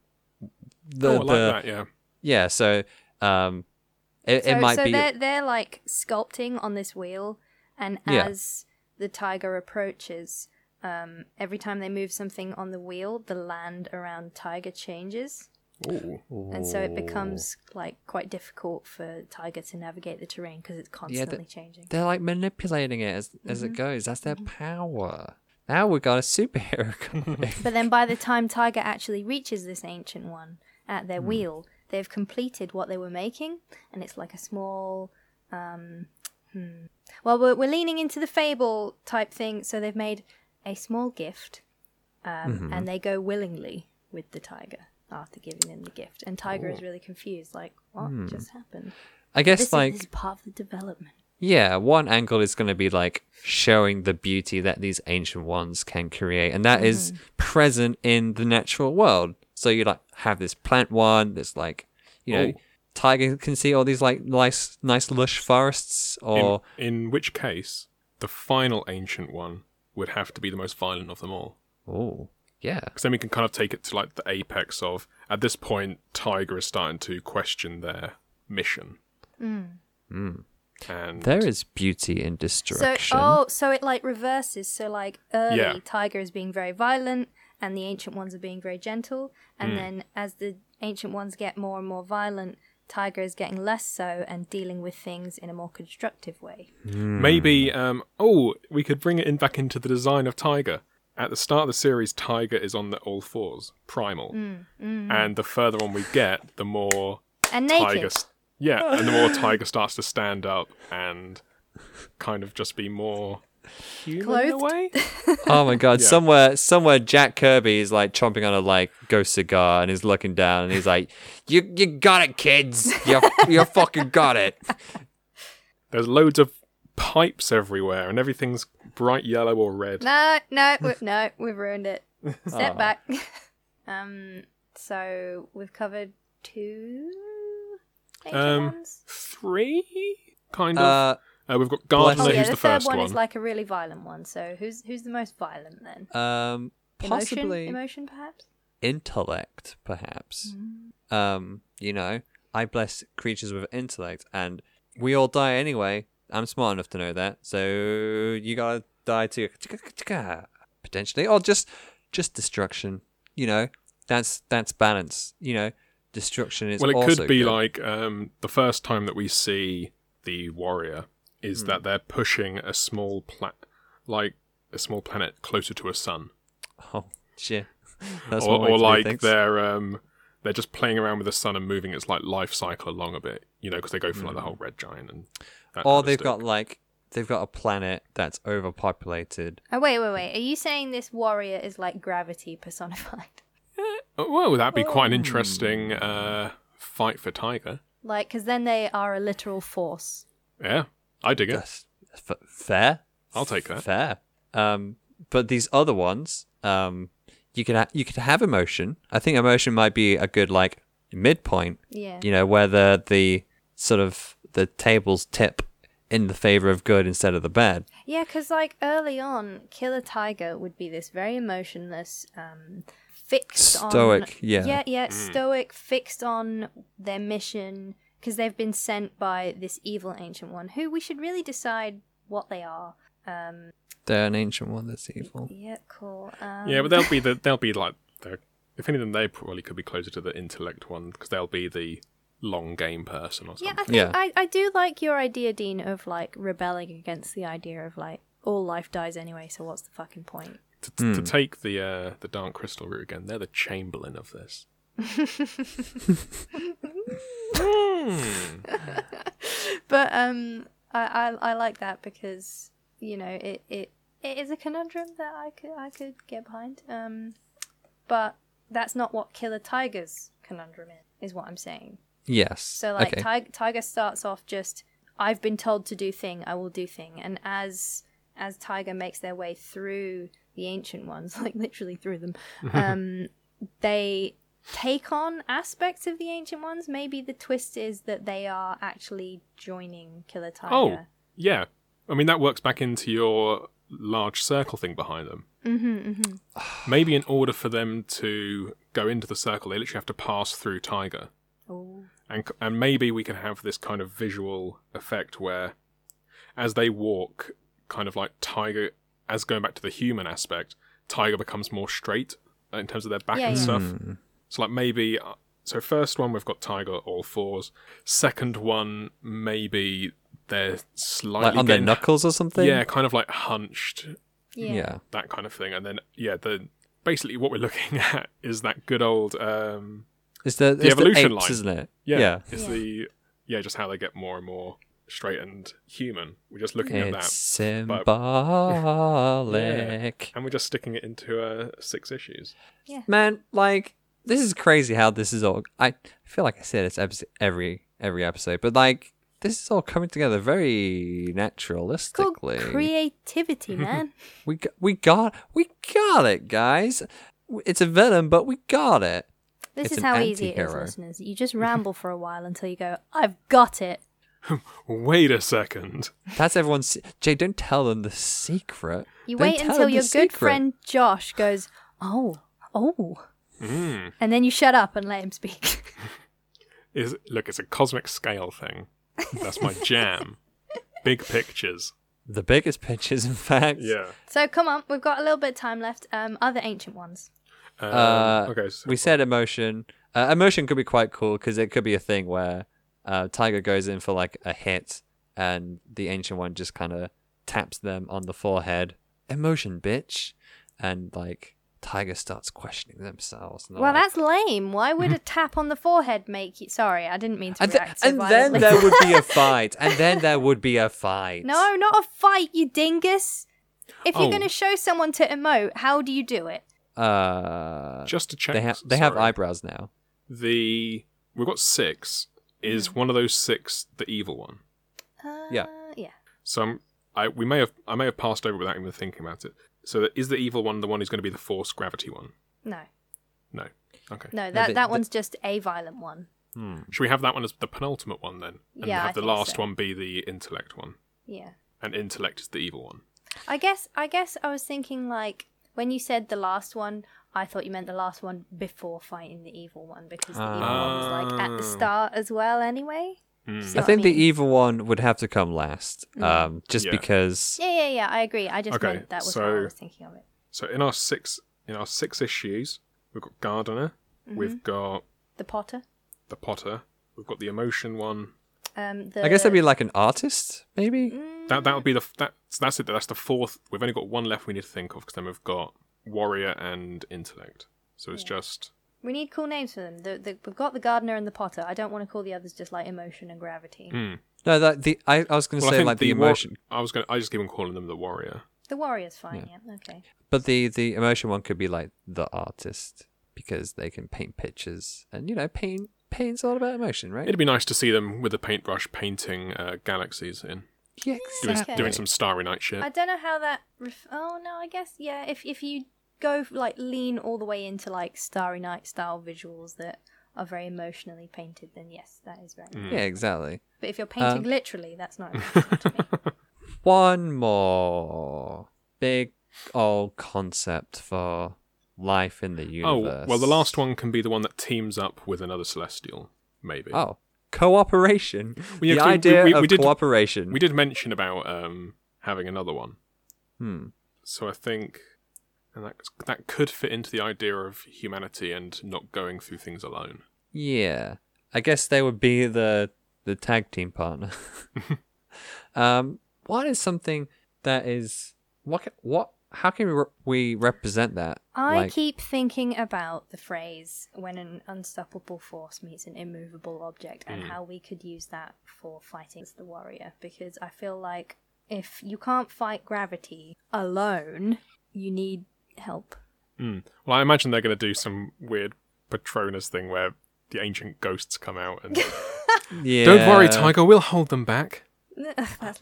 Speaker 1: the,
Speaker 2: oh, I like that. Yeah.
Speaker 1: yeah. So um, it,
Speaker 3: So,
Speaker 1: it might
Speaker 3: so
Speaker 1: be
Speaker 3: they're they're like sculpting on this wheel, and
Speaker 1: Yeah.
Speaker 3: as the tiger approaches, um, every time they move something on the wheel, the land around tiger changes,
Speaker 2: Ooh.
Speaker 3: and so it becomes like quite difficult for tiger to navigate the terrain because it's constantly changing.
Speaker 1: they're like manipulating it as as
Speaker 3: Mm-hmm.
Speaker 1: it goes. That's their power. Now we've got a superhero coming.
Speaker 3: But then by the time Tiger actually reaches this ancient one at their wheel, they've completed what they were making, and it's like a small. Um, hmm. Well, we're, we're leaning into the fable type thing, so they've made a small gift, um,
Speaker 1: Mm-hmm.
Speaker 3: and they go willingly with the tiger after giving them the gift. And Tiger is really confused, like, what
Speaker 1: Hmm.
Speaker 3: just happened?
Speaker 1: I guess
Speaker 3: This, is,
Speaker 1: like
Speaker 3: this is part of the development.
Speaker 1: Yeah, one angle is going to be like showing the beauty that these ancient ones can create, and that is present in the natural world. So you like have this plant one, this like, you know,
Speaker 2: Oh.
Speaker 1: Tiger can see all these like nice, nice lush forests, or
Speaker 2: in which case, the final ancient one would have to be the most violent of them all.
Speaker 1: oh, yeah,
Speaker 2: Because then we can kind of take it to like the apex of at this point, Tiger is starting to question their mission. Mm. Hmm. And
Speaker 1: there is beauty in destruction.
Speaker 3: So, oh, so it like reverses. So, like early,
Speaker 2: Yeah.
Speaker 3: Tiger is being very violent, and the ancient ones are being very gentle. And hmm. then, as the ancient ones get more and more violent, Tiger is getting less so and dealing with things in a more constructive way. Hmm.
Speaker 2: maybe, um, oh, we could bring it in back into the design of Tiger. At the start of the series, Tiger is on the all fours, primal, hmm, hmm. and the further on we get, the more
Speaker 3: And
Speaker 2: Tiger,
Speaker 3: naked.
Speaker 2: s- yeah, and the more Tiger starts to stand up and kind of just be more human
Speaker 3: Clothed?
Speaker 2: way.
Speaker 1: Oh my god!
Speaker 2: Yeah.
Speaker 1: Somewhere, somewhere, Jack Kirby is like chomping on a like ghost cigar, and he's looking down, and he's like, "You, you got it, kids. You, you fucking got it."
Speaker 2: There's loads of pipes everywhere, and everything's bright yellow or red.
Speaker 3: No, no, we, no, we've ruined it. Step
Speaker 1: Aw.
Speaker 3: back. um, so we've covered two
Speaker 2: Um,
Speaker 3: ones.
Speaker 2: Three, kind of.
Speaker 1: Uh,
Speaker 2: Uh, we've got
Speaker 1: bless
Speaker 2: Gardener,
Speaker 3: Oh yeah,
Speaker 2: who's
Speaker 3: the,
Speaker 2: the,
Speaker 3: third
Speaker 2: first
Speaker 3: one,
Speaker 2: one.
Speaker 3: is like a really violent one. So who's who's the most violent then?
Speaker 1: um, possibly
Speaker 3: Emotion, emotion perhaps.
Speaker 1: intellect, perhaps. Um, you know, I bless creatures with intellect, and we all die anyway. I'm smart enough to know that, so you gotta die too, potentially, or just just destruction. You know, that's that's balance. You know, destruction is
Speaker 2: well, it
Speaker 1: also
Speaker 2: could be
Speaker 1: good.
Speaker 2: like um, the first time that we see the warrior is
Speaker 1: Hmm.
Speaker 2: that they're pushing a small pla- like a small planet closer to a sun,
Speaker 1: oh shit, that's
Speaker 2: or, or like
Speaker 1: things.
Speaker 2: they're um, they're just playing around with the sun and moving its like life cycle along a bit. You know, because they go for like the whole red giant and.
Speaker 1: Hmm. or they've
Speaker 2: stuff.
Speaker 1: got like they've got a planet that's overpopulated.
Speaker 3: Oh wait, wait, wait. Are you saying this warrior is like gravity personified?
Speaker 2: Oh, well, that'd be
Speaker 1: Oh.
Speaker 2: quite an interesting uh, fight for Tiger.
Speaker 3: Like, because then they are a literal force.
Speaker 2: Yeah, I dig it.
Speaker 1: That's f- fair.
Speaker 2: I'll take that.
Speaker 1: Fair. Um, but these other ones, um, you could ha- you could have emotion. I think emotion might be a good like midpoint.
Speaker 3: Yeah.
Speaker 1: You know, where the the sort of the tables tip in the favor of good instead of the bad.
Speaker 3: Yeah, because like early on, Killer Tiger would be this very emotionless, um, fixed on
Speaker 1: Stoic, yeah.
Speaker 3: yeah, yeah, stoic, fixed on their mission because they've been sent by this evil ancient one, who we should really decide what they are. Um,
Speaker 1: They're an ancient one that's evil.
Speaker 3: yeah, cool. Um,
Speaker 2: Yeah, but they'll be the they'll be like they're, if anything, they probably could be closer to the intellect one because they'll be the long game person or
Speaker 3: yeah,
Speaker 2: something.
Speaker 3: I think
Speaker 1: Yeah.
Speaker 3: I, I do like your idea, Dean, of like rebelling against the idea of like all life dies anyway, so what's the fucking point?
Speaker 2: To, to, to take the uh, the dark crystal route again, they're the chamberlain of this.
Speaker 3: But um, I, I I like that because you know it, it it is a conundrum that I could I could get behind. Um, but that's not what Killer Tiger's conundrum is. Is what I'm saying.
Speaker 1: Yes.
Speaker 3: So like
Speaker 1: okay.
Speaker 3: Tiger, Tiger starts off just I've been told to do thing, I will do thing, and as as Tiger makes their way through the ancient ones, like literally through them, um, they take on aspects of the ancient ones. Maybe the twist is that they are actually joining Killer Tiger.
Speaker 2: Oh, yeah. I mean that works back into your large circle thing behind them. Mm-hmm, Maybe in order for them to go into the circle, they literally have to pass through Tiger.
Speaker 3: Oh.
Speaker 2: and and maybe we can have this kind of visual effect where as they walk kind of like tiger as going back to the human aspect tiger becomes more straight uh, in terms of their back
Speaker 3: Yeah,
Speaker 2: and
Speaker 3: yeah.
Speaker 2: stuff so like maybe uh, so first one we've got tiger all fours second one maybe they're slightly
Speaker 1: like on their knuckles or something.
Speaker 2: yeah kind of like hunched
Speaker 3: Yeah.
Speaker 1: Yeah.
Speaker 2: that kind of thing and then yeah the basically what we're looking at is that good old um
Speaker 1: It's the,
Speaker 2: The
Speaker 1: it's
Speaker 2: evolution
Speaker 1: the apes,
Speaker 2: line.
Speaker 1: isn't it?
Speaker 2: Yeah,
Speaker 1: Yeah.
Speaker 2: it's
Speaker 3: Yeah.
Speaker 2: the yeah, just how they get more and more straight and human. We're just looking at that,
Speaker 1: symbolic.
Speaker 2: and we're just sticking it into uh, six issues.
Speaker 1: Man, like this is crazy how this is all. I feel like I said this episode, every every episode, but like this is all coming together very
Speaker 3: Called
Speaker 1: naturalistically.
Speaker 3: creativity, man.
Speaker 1: we g- we got we got it, guys. It's a villain, but we got it.
Speaker 3: This
Speaker 1: It's
Speaker 3: is
Speaker 1: an
Speaker 3: how easy it is, listeners. You just ramble for a while until you go, I've got it.
Speaker 2: Wait a second.
Speaker 1: That's everyone's. Jay, don't tell them the secret.
Speaker 3: You
Speaker 1: Don't
Speaker 3: wait until
Speaker 1: them the
Speaker 3: your good
Speaker 1: secret.
Speaker 3: friend Josh goes, Oh, oh.
Speaker 2: Mm.
Speaker 3: And then you shut up and let him speak.
Speaker 2: Is look, it's a cosmic scale thing. That's my jam. Big pictures.
Speaker 1: The biggest pictures, in fact.
Speaker 2: Yeah.
Speaker 3: so come on, we've got a little bit of time left. Um, other ancient ones.
Speaker 2: Um,
Speaker 1: Uh,
Speaker 2: okay. So,
Speaker 1: We said emotion. Uh, emotion could be quite cool because it could be a thing where uh, Tiger goes in for like a hit and the ancient one just kind of taps them on the forehead. Emotion, bitch. And like Tiger starts questioning themselves.
Speaker 3: Well,
Speaker 1: like-
Speaker 3: that's lame. Why would a tap on the forehead make you. Sorry, I didn't mean to
Speaker 1: And, th-
Speaker 3: react so
Speaker 1: and then there would be a fight. And then there would be a fight.
Speaker 3: No, not a fight, you dingus. If you're
Speaker 2: Oh.
Speaker 3: going to show someone to emote, how do you do it?
Speaker 1: Uh,
Speaker 2: Just to check.
Speaker 1: they have they have eyebrows now.
Speaker 2: The we've got six. Is
Speaker 3: Mm.
Speaker 2: one of those six the evil one?
Speaker 3: Uh,
Speaker 1: Yeah.
Speaker 3: Yeah.
Speaker 2: So I'm, I we may have I may have passed over without even thinking about it. So is the evil one the one who's going to be the force gravity one?
Speaker 3: No.
Speaker 2: No. Okay.
Speaker 3: No, that,
Speaker 1: the-
Speaker 3: that
Speaker 1: the-
Speaker 3: one's just a violent one.
Speaker 1: Hmm.
Speaker 2: Should we have that one as the penultimate one then? And
Speaker 3: Yeah, I
Speaker 2: have the
Speaker 3: think
Speaker 2: last
Speaker 3: so.
Speaker 2: one be the intellect one,
Speaker 3: Yeah.
Speaker 2: and intellect is the evil one.
Speaker 3: I guess I guess I was thinking like when you said the last one, I thought you meant the last one before fighting the evil one because the evil one was like at the
Speaker 2: Oh.
Speaker 3: start as well anyway.
Speaker 2: Mm.
Speaker 1: I
Speaker 3: what
Speaker 1: think
Speaker 3: mean?
Speaker 1: the evil one would have to come last, um, just
Speaker 2: Yeah.
Speaker 1: because.
Speaker 3: Yeah, yeah, yeah. I agree. I just
Speaker 2: Okay,
Speaker 3: meant that was
Speaker 2: so-
Speaker 3: how I was thinking of it.
Speaker 2: So in our six in our six issues, we've got Gardener,
Speaker 3: Mm-hmm.
Speaker 2: we've got
Speaker 3: The Potter.
Speaker 2: the Potter, we've got the emotion one.
Speaker 3: Um, the,
Speaker 1: I guess that'd be like an artist, maybe.
Speaker 3: Mm,
Speaker 2: That that would be the that's that's it. That's the fourth. We've only got one left. We need to think of because then we've got warrior and intellect. So it's just
Speaker 3: we need cool names for them. The, the, we've got the Gardener and the Potter. I don't want to call the others just like Emotion and Gravity.
Speaker 2: mm.
Speaker 1: No, that the I, I was going to
Speaker 2: well,
Speaker 1: say like the,
Speaker 2: war-
Speaker 1: emotion,
Speaker 2: I was going. I just keep on calling them the warrior.
Speaker 3: The Warrior's fine. Yeah. Okay.
Speaker 1: but the the emotion one could be like the artist because they can paint pictures, and you know, paint paint's all about emotion, right?
Speaker 2: It'd be nice to see them with a paintbrush painting uh, galaxies in
Speaker 1: yeah,
Speaker 2: doing,
Speaker 3: Okay.
Speaker 2: doing some Starry Night shit.
Speaker 3: I don't know how that. Ref- oh no, I guess yeah. If if you go like lean all the way into like Starry Night style visuals that are very emotionally painted, then yes, that is very.
Speaker 2: Mm.
Speaker 1: yeah, exactly.
Speaker 3: But if you're painting
Speaker 1: Um,
Speaker 3: literally, that's not emotional to me.
Speaker 1: One more big old concept for life in the universe.
Speaker 2: oh
Speaker 1: universe.
Speaker 2: well, the last one can be the one that teams up with another celestial, maybe.
Speaker 1: Oh, cooperation.
Speaker 2: Well, yeah,
Speaker 1: the
Speaker 2: 'cause we-
Speaker 1: idea
Speaker 2: we- we
Speaker 1: of
Speaker 2: did-
Speaker 1: cooperation.
Speaker 2: We did mention about um, having another one.
Speaker 1: Hmm.
Speaker 2: So I think, and that that could fit into the idea of humanity and not going through things alone.
Speaker 1: Yeah, I guess they would be the the tag team partner. um, what is something that is what ca- what? How can we re- we represent that?
Speaker 3: I
Speaker 1: Like-
Speaker 3: keep thinking about the phrase when an unstoppable force meets an immovable object and how we could use that for fighting as the warrior because I feel like if you can't fight gravity alone, you need help.
Speaker 2: Mm. Well, I imagine they're going to do some weird Patronus thing where the ancient ghosts come out and
Speaker 1: Yeah.
Speaker 2: don't worry, Tiger, we'll hold them back.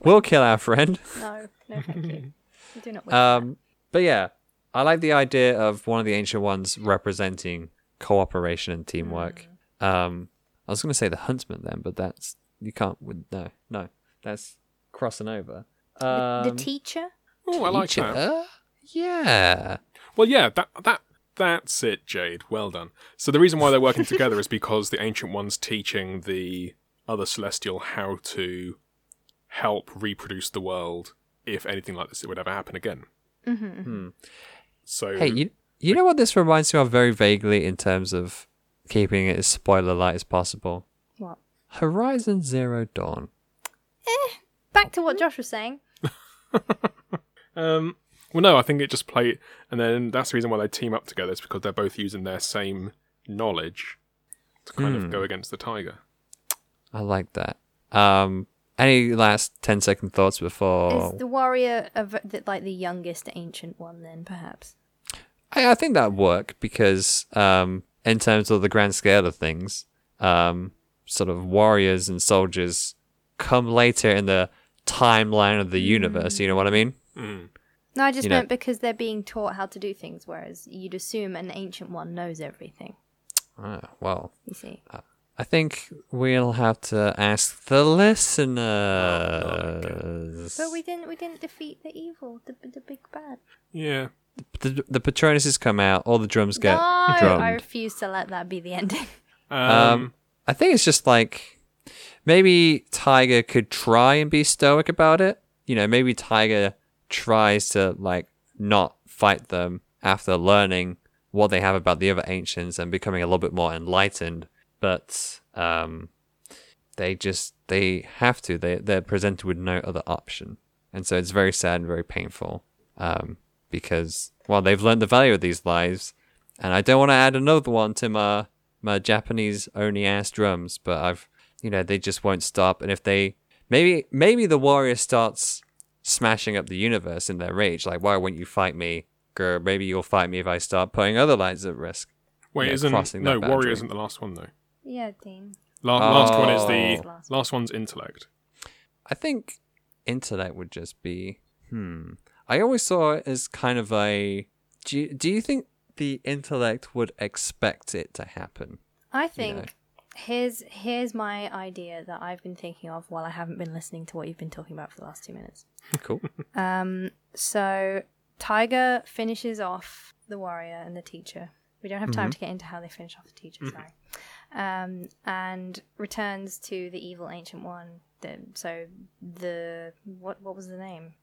Speaker 1: We'll kill our friend.
Speaker 3: no, no, thank you. I do not wish
Speaker 1: Um, but yeah, I like the idea of one of the ancient ones representing cooperation and teamwork.
Speaker 3: Hmm.
Speaker 1: Um, I was going to say the huntsman then, but that's you can't. No, no, that's crossing over. Um,
Speaker 3: the, the teacher.
Speaker 2: Oh, I like
Speaker 1: teacher?
Speaker 2: that.
Speaker 1: Yeah.
Speaker 2: Well, yeah, that that that's it, Jade. Well done. So the reason why they're working together is because the ancient one's teaching the other celestial how to help reproduce the world if anything like this would ever happen again.
Speaker 3: Mm-hmm.
Speaker 2: So
Speaker 1: Hey, you you know what this reminds me of very vaguely in terms of keeping it as spoiler light as possible.
Speaker 3: What?
Speaker 1: Horizon Zero Dawn.
Speaker 3: Back to what Josh was saying.
Speaker 2: Um, well, no, I think it just played, and then that's the reason why they team up together is because they're both using their same knowledge to kind
Speaker 1: Hmm.
Speaker 2: of go against the tiger.
Speaker 1: I like that. Um, any last 10 second thoughts before?
Speaker 3: Is the warrior of the, like the youngest ancient one? Then perhaps.
Speaker 1: I, I think that would work because, um, in terms of the grand scale of things, um, sort of warriors and soldiers come later in the timeline of the universe. You know what I mean?
Speaker 2: Mm.
Speaker 3: No, I just
Speaker 1: You know-
Speaker 3: meant because they're being taught how to do things, whereas you'd assume an ancient one knows everything.
Speaker 1: Ah, well,
Speaker 3: You see.
Speaker 1: I think we'll have to ask the listeners.
Speaker 3: But we didn't. We didn't defeat the evil, the the big bad.
Speaker 2: Yeah,
Speaker 1: the, the Patronuses come out, all the drums get
Speaker 3: no,
Speaker 1: drummed.
Speaker 3: I refuse to let that be the ending.
Speaker 2: um,
Speaker 1: Um, I think it's just like maybe Tiger could try and be stoic about it. You know, maybe Tiger tries to like not fight them after learning what they have about the other ancients and becoming a little bit more enlightened. But um, they just they have to. They they're presented with no other option, and so it's very sad and very painful. Um, because well, they've learned the value of these lives, and I don't want to add another one to my my Japanese only ass drums, but I've you know they just won't stop. And if they maybe maybe the warrior starts smashing up the universe in their rage. Like, why won't you fight me? Grr, maybe you'll fight me if I start putting other lives at risk.
Speaker 2: Wait,
Speaker 1: Yeah,
Speaker 2: isn't
Speaker 1: crossing
Speaker 2: no warrior isn't the last one though.
Speaker 3: Yeah, Dean.
Speaker 2: La- Last one is
Speaker 1: Oh.
Speaker 2: the
Speaker 3: Last.
Speaker 2: last one's intellect.
Speaker 1: I think intellect would just be hmm. I always saw it as kind of a. Do you, do you think the intellect would expect it to happen?
Speaker 3: I think
Speaker 1: know.
Speaker 3: Here's here's my idea that I've been thinking of while I haven't been listening to what you've been talking about for the last two minutes.
Speaker 1: Cool.
Speaker 3: Um, so Tiger finishes off the warrior and the teacher. We don't have time to get into how they finish off the teacher. Sorry. Um, and returns to the evil ancient one. The, so the what what was the name?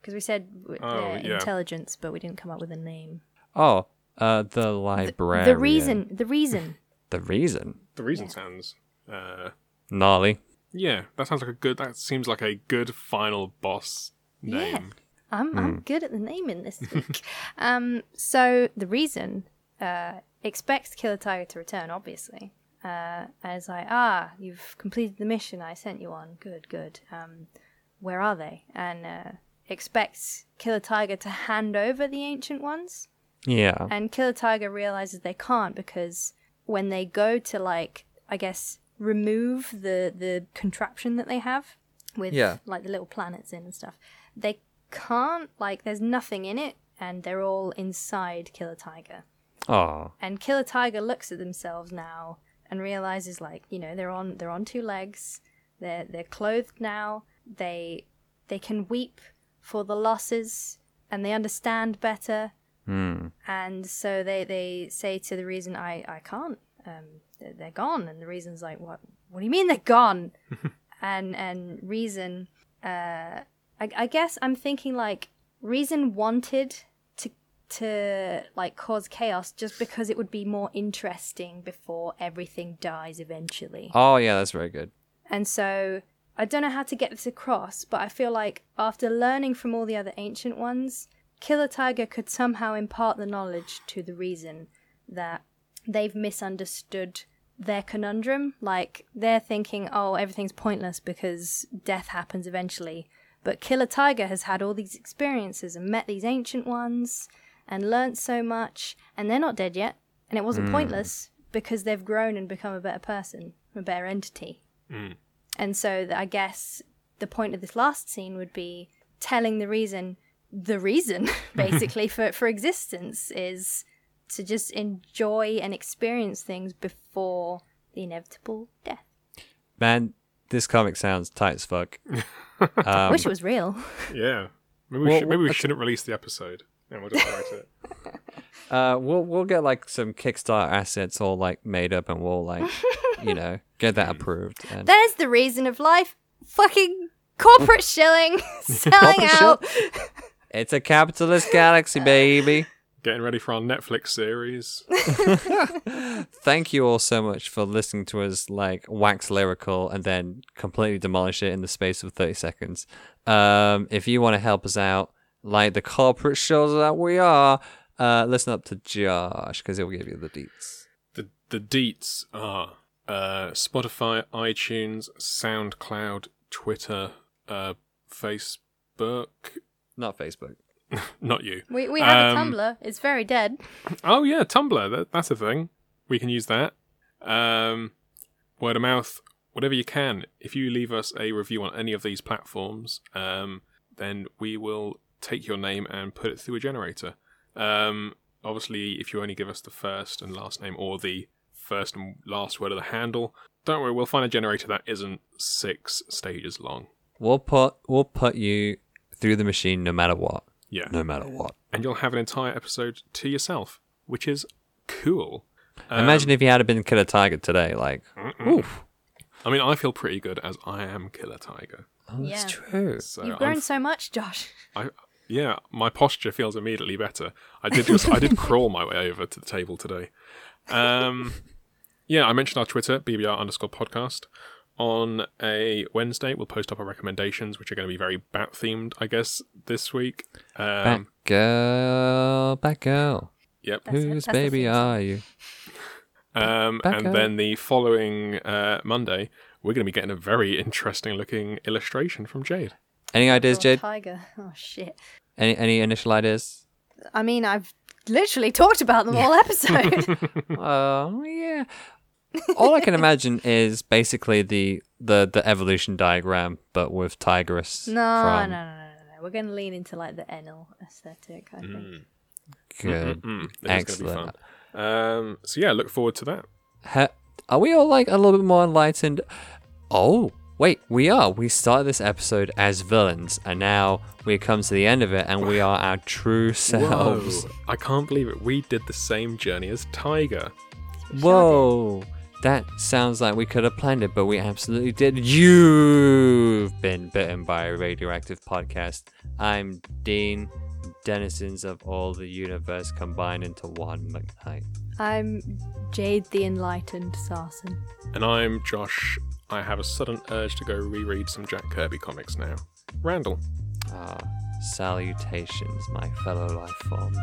Speaker 3: Because we said
Speaker 2: Oh, yeah.
Speaker 3: intelligence, but we didn't come up with a name.
Speaker 1: Oh, uh, the
Speaker 3: The-
Speaker 1: librarian.
Speaker 3: The reason. The reason.
Speaker 1: The reason.
Speaker 2: The reason sounds. Uh,
Speaker 1: Gnarly.
Speaker 2: yeah, that sounds like a good. That seems like a good final boss name.
Speaker 3: I'm I'm good at the naming this week. um, so the reason uh, expects Killer Tiger to return, obviously. Uh, as I ah, you've completed the mission I sent you on. Good, good. Um, where are they? And uh, expects Killer Tiger to hand over the ancient ones.
Speaker 1: Yeah.
Speaker 3: And Killer Tiger realizes they can't because when they go to like, I guess, remove the the contraption that they have with
Speaker 1: Yeah.
Speaker 3: like the little planets in and stuff, they can't like. There's nothing in it, and they're all inside Killer Tiger.
Speaker 1: Oh.
Speaker 3: And Killer Tiger looks at themselves now and realizes like, you know, they're on they're on two legs. They're they're clothed now. They they can weep for the losses and they understand better
Speaker 1: Hmm.
Speaker 3: and so they they say to the reason I I can't um they're, they're gone and the reason's like what what do you mean they're gone and and reason uh I, I guess I'm thinking like reason wanted to to like cause chaos just because it would be more interesting before everything dies eventually
Speaker 1: Oh yeah, that's very good.
Speaker 3: and so I don't know how to get this across, but I feel like after learning from all the other ancient ones, Killer Tiger could somehow impart the knowledge to the reason that they've misunderstood their conundrum. Like they're thinking, oh, everything's pointless because death happens eventually. But Killer Tiger has had all these experiences and met these ancient ones and learnt so much, and they're not dead yet. And it wasn't hmm. pointless because they've grown and become a better person, a better entity. Hmm. And so I guess the point of this last scene would be telling the reason, the reason basically for, for existence is to just enjoy and experience things before the inevitable death.
Speaker 1: Man, this comic sounds tight as fuck.
Speaker 3: I wish it was real.
Speaker 2: Yeah. Maybe we,
Speaker 1: Well,
Speaker 2: should, maybe we shouldn't release the episode. And we'll just write it.
Speaker 1: Uh, we'll we'll get like some Kickstarter assets all like made up, and we'll like, you know, get that approved. And
Speaker 3: There's the reason of life. Fucking corporate shilling selling
Speaker 1: Corporate
Speaker 3: out.
Speaker 1: It's a capitalist galaxy, baby.
Speaker 2: Getting ready for our Netflix series.
Speaker 1: Thank you all so much for listening to us like wax lyrical and then completely demolish it in the space of 30 seconds. Um, if you want to help us out, like the corporate shows that we are, uh, listen up to Josh because he'll give you the deets.
Speaker 2: The the deets are uh, Spotify, iTunes, SoundCloud, Twitter, uh, Facebook.
Speaker 1: Not Facebook.
Speaker 2: Not you.
Speaker 3: We, we have
Speaker 2: Um,
Speaker 3: a Tumblr. It's very dead.
Speaker 2: Oh yeah, Tumblr. That, that's a thing. We can use that. Um, word of mouth, whatever you can. If you leave us a review on any of these platforms, um, then we will take your name and put it through a generator. Um, obviously, if you only give us the first and last name or the first and last word of the handle, don't worry, we'll find a generator that isn't six stages long.
Speaker 1: We'll put we'll put you through the machine no matter what.
Speaker 2: Yeah.
Speaker 1: No matter what.
Speaker 2: And you'll have an entire episode to yourself, which is cool. Um,
Speaker 1: Imagine if you had been Killer Tiger today, like, oof.
Speaker 2: I mean, I feel pretty good as I am Killer Tiger.
Speaker 1: Oh, that's
Speaker 3: Yeah.
Speaker 1: true.
Speaker 2: So
Speaker 3: You've
Speaker 2: I'm
Speaker 3: grown so much, Josh.
Speaker 2: I, yeah, my posture feels immediately better. I did just, I did crawl my way over to the table today. Um, yeah, I mentioned our Twitter, BBR underscore podcast. On a Wednesday, we'll post up our recommendations, which are going to be very bat themed, I guess, this week.
Speaker 1: Back
Speaker 2: Um,
Speaker 1: girl, back girl.
Speaker 2: yep.
Speaker 3: That's.
Speaker 1: Whose
Speaker 3: That's
Speaker 1: baby are you?
Speaker 2: Um,
Speaker 1: Back
Speaker 2: and
Speaker 1: up.
Speaker 2: then the following uh, Monday, we're going to be getting a very interesting looking illustration from Jade.
Speaker 1: Any ideas,
Speaker 3: Or
Speaker 1: Jade?
Speaker 3: Tiger. Oh shit.
Speaker 1: Any any initial ideas?
Speaker 3: I mean, I've literally talked about them all episode.
Speaker 1: Oh yeah. All I can imagine is basically the the the evolution diagram, but with Tigress.
Speaker 3: no, no,
Speaker 1: from
Speaker 3: no, no, no, no. We're going to lean into like the Enel aesthetic. I think.
Speaker 1: Good.
Speaker 2: Mm, this
Speaker 1: Excellent.
Speaker 2: is going to be fun. Um, so yeah, look forward to that.
Speaker 1: Ha- are we all like a little bit more enlightened? Oh, wait, we are. We started this episode as villains, and now we come to the end of it, and we are our true selves.
Speaker 2: Whoa, I can't believe it. We did the same journey as Tiger.
Speaker 1: Whoa, that sounds like we could have planned it, but we absolutely did. You've been bitten by a radioactive podcast. I'm Dean, denizens of all the universe combined into one McKnight.
Speaker 3: I'm Jade the Enlightened Sarson.
Speaker 2: And I'm Josh. I have a sudden urge to go reread some Jack Kirby comics now. Randall.
Speaker 1: Ah, salutations, my fellow life forms.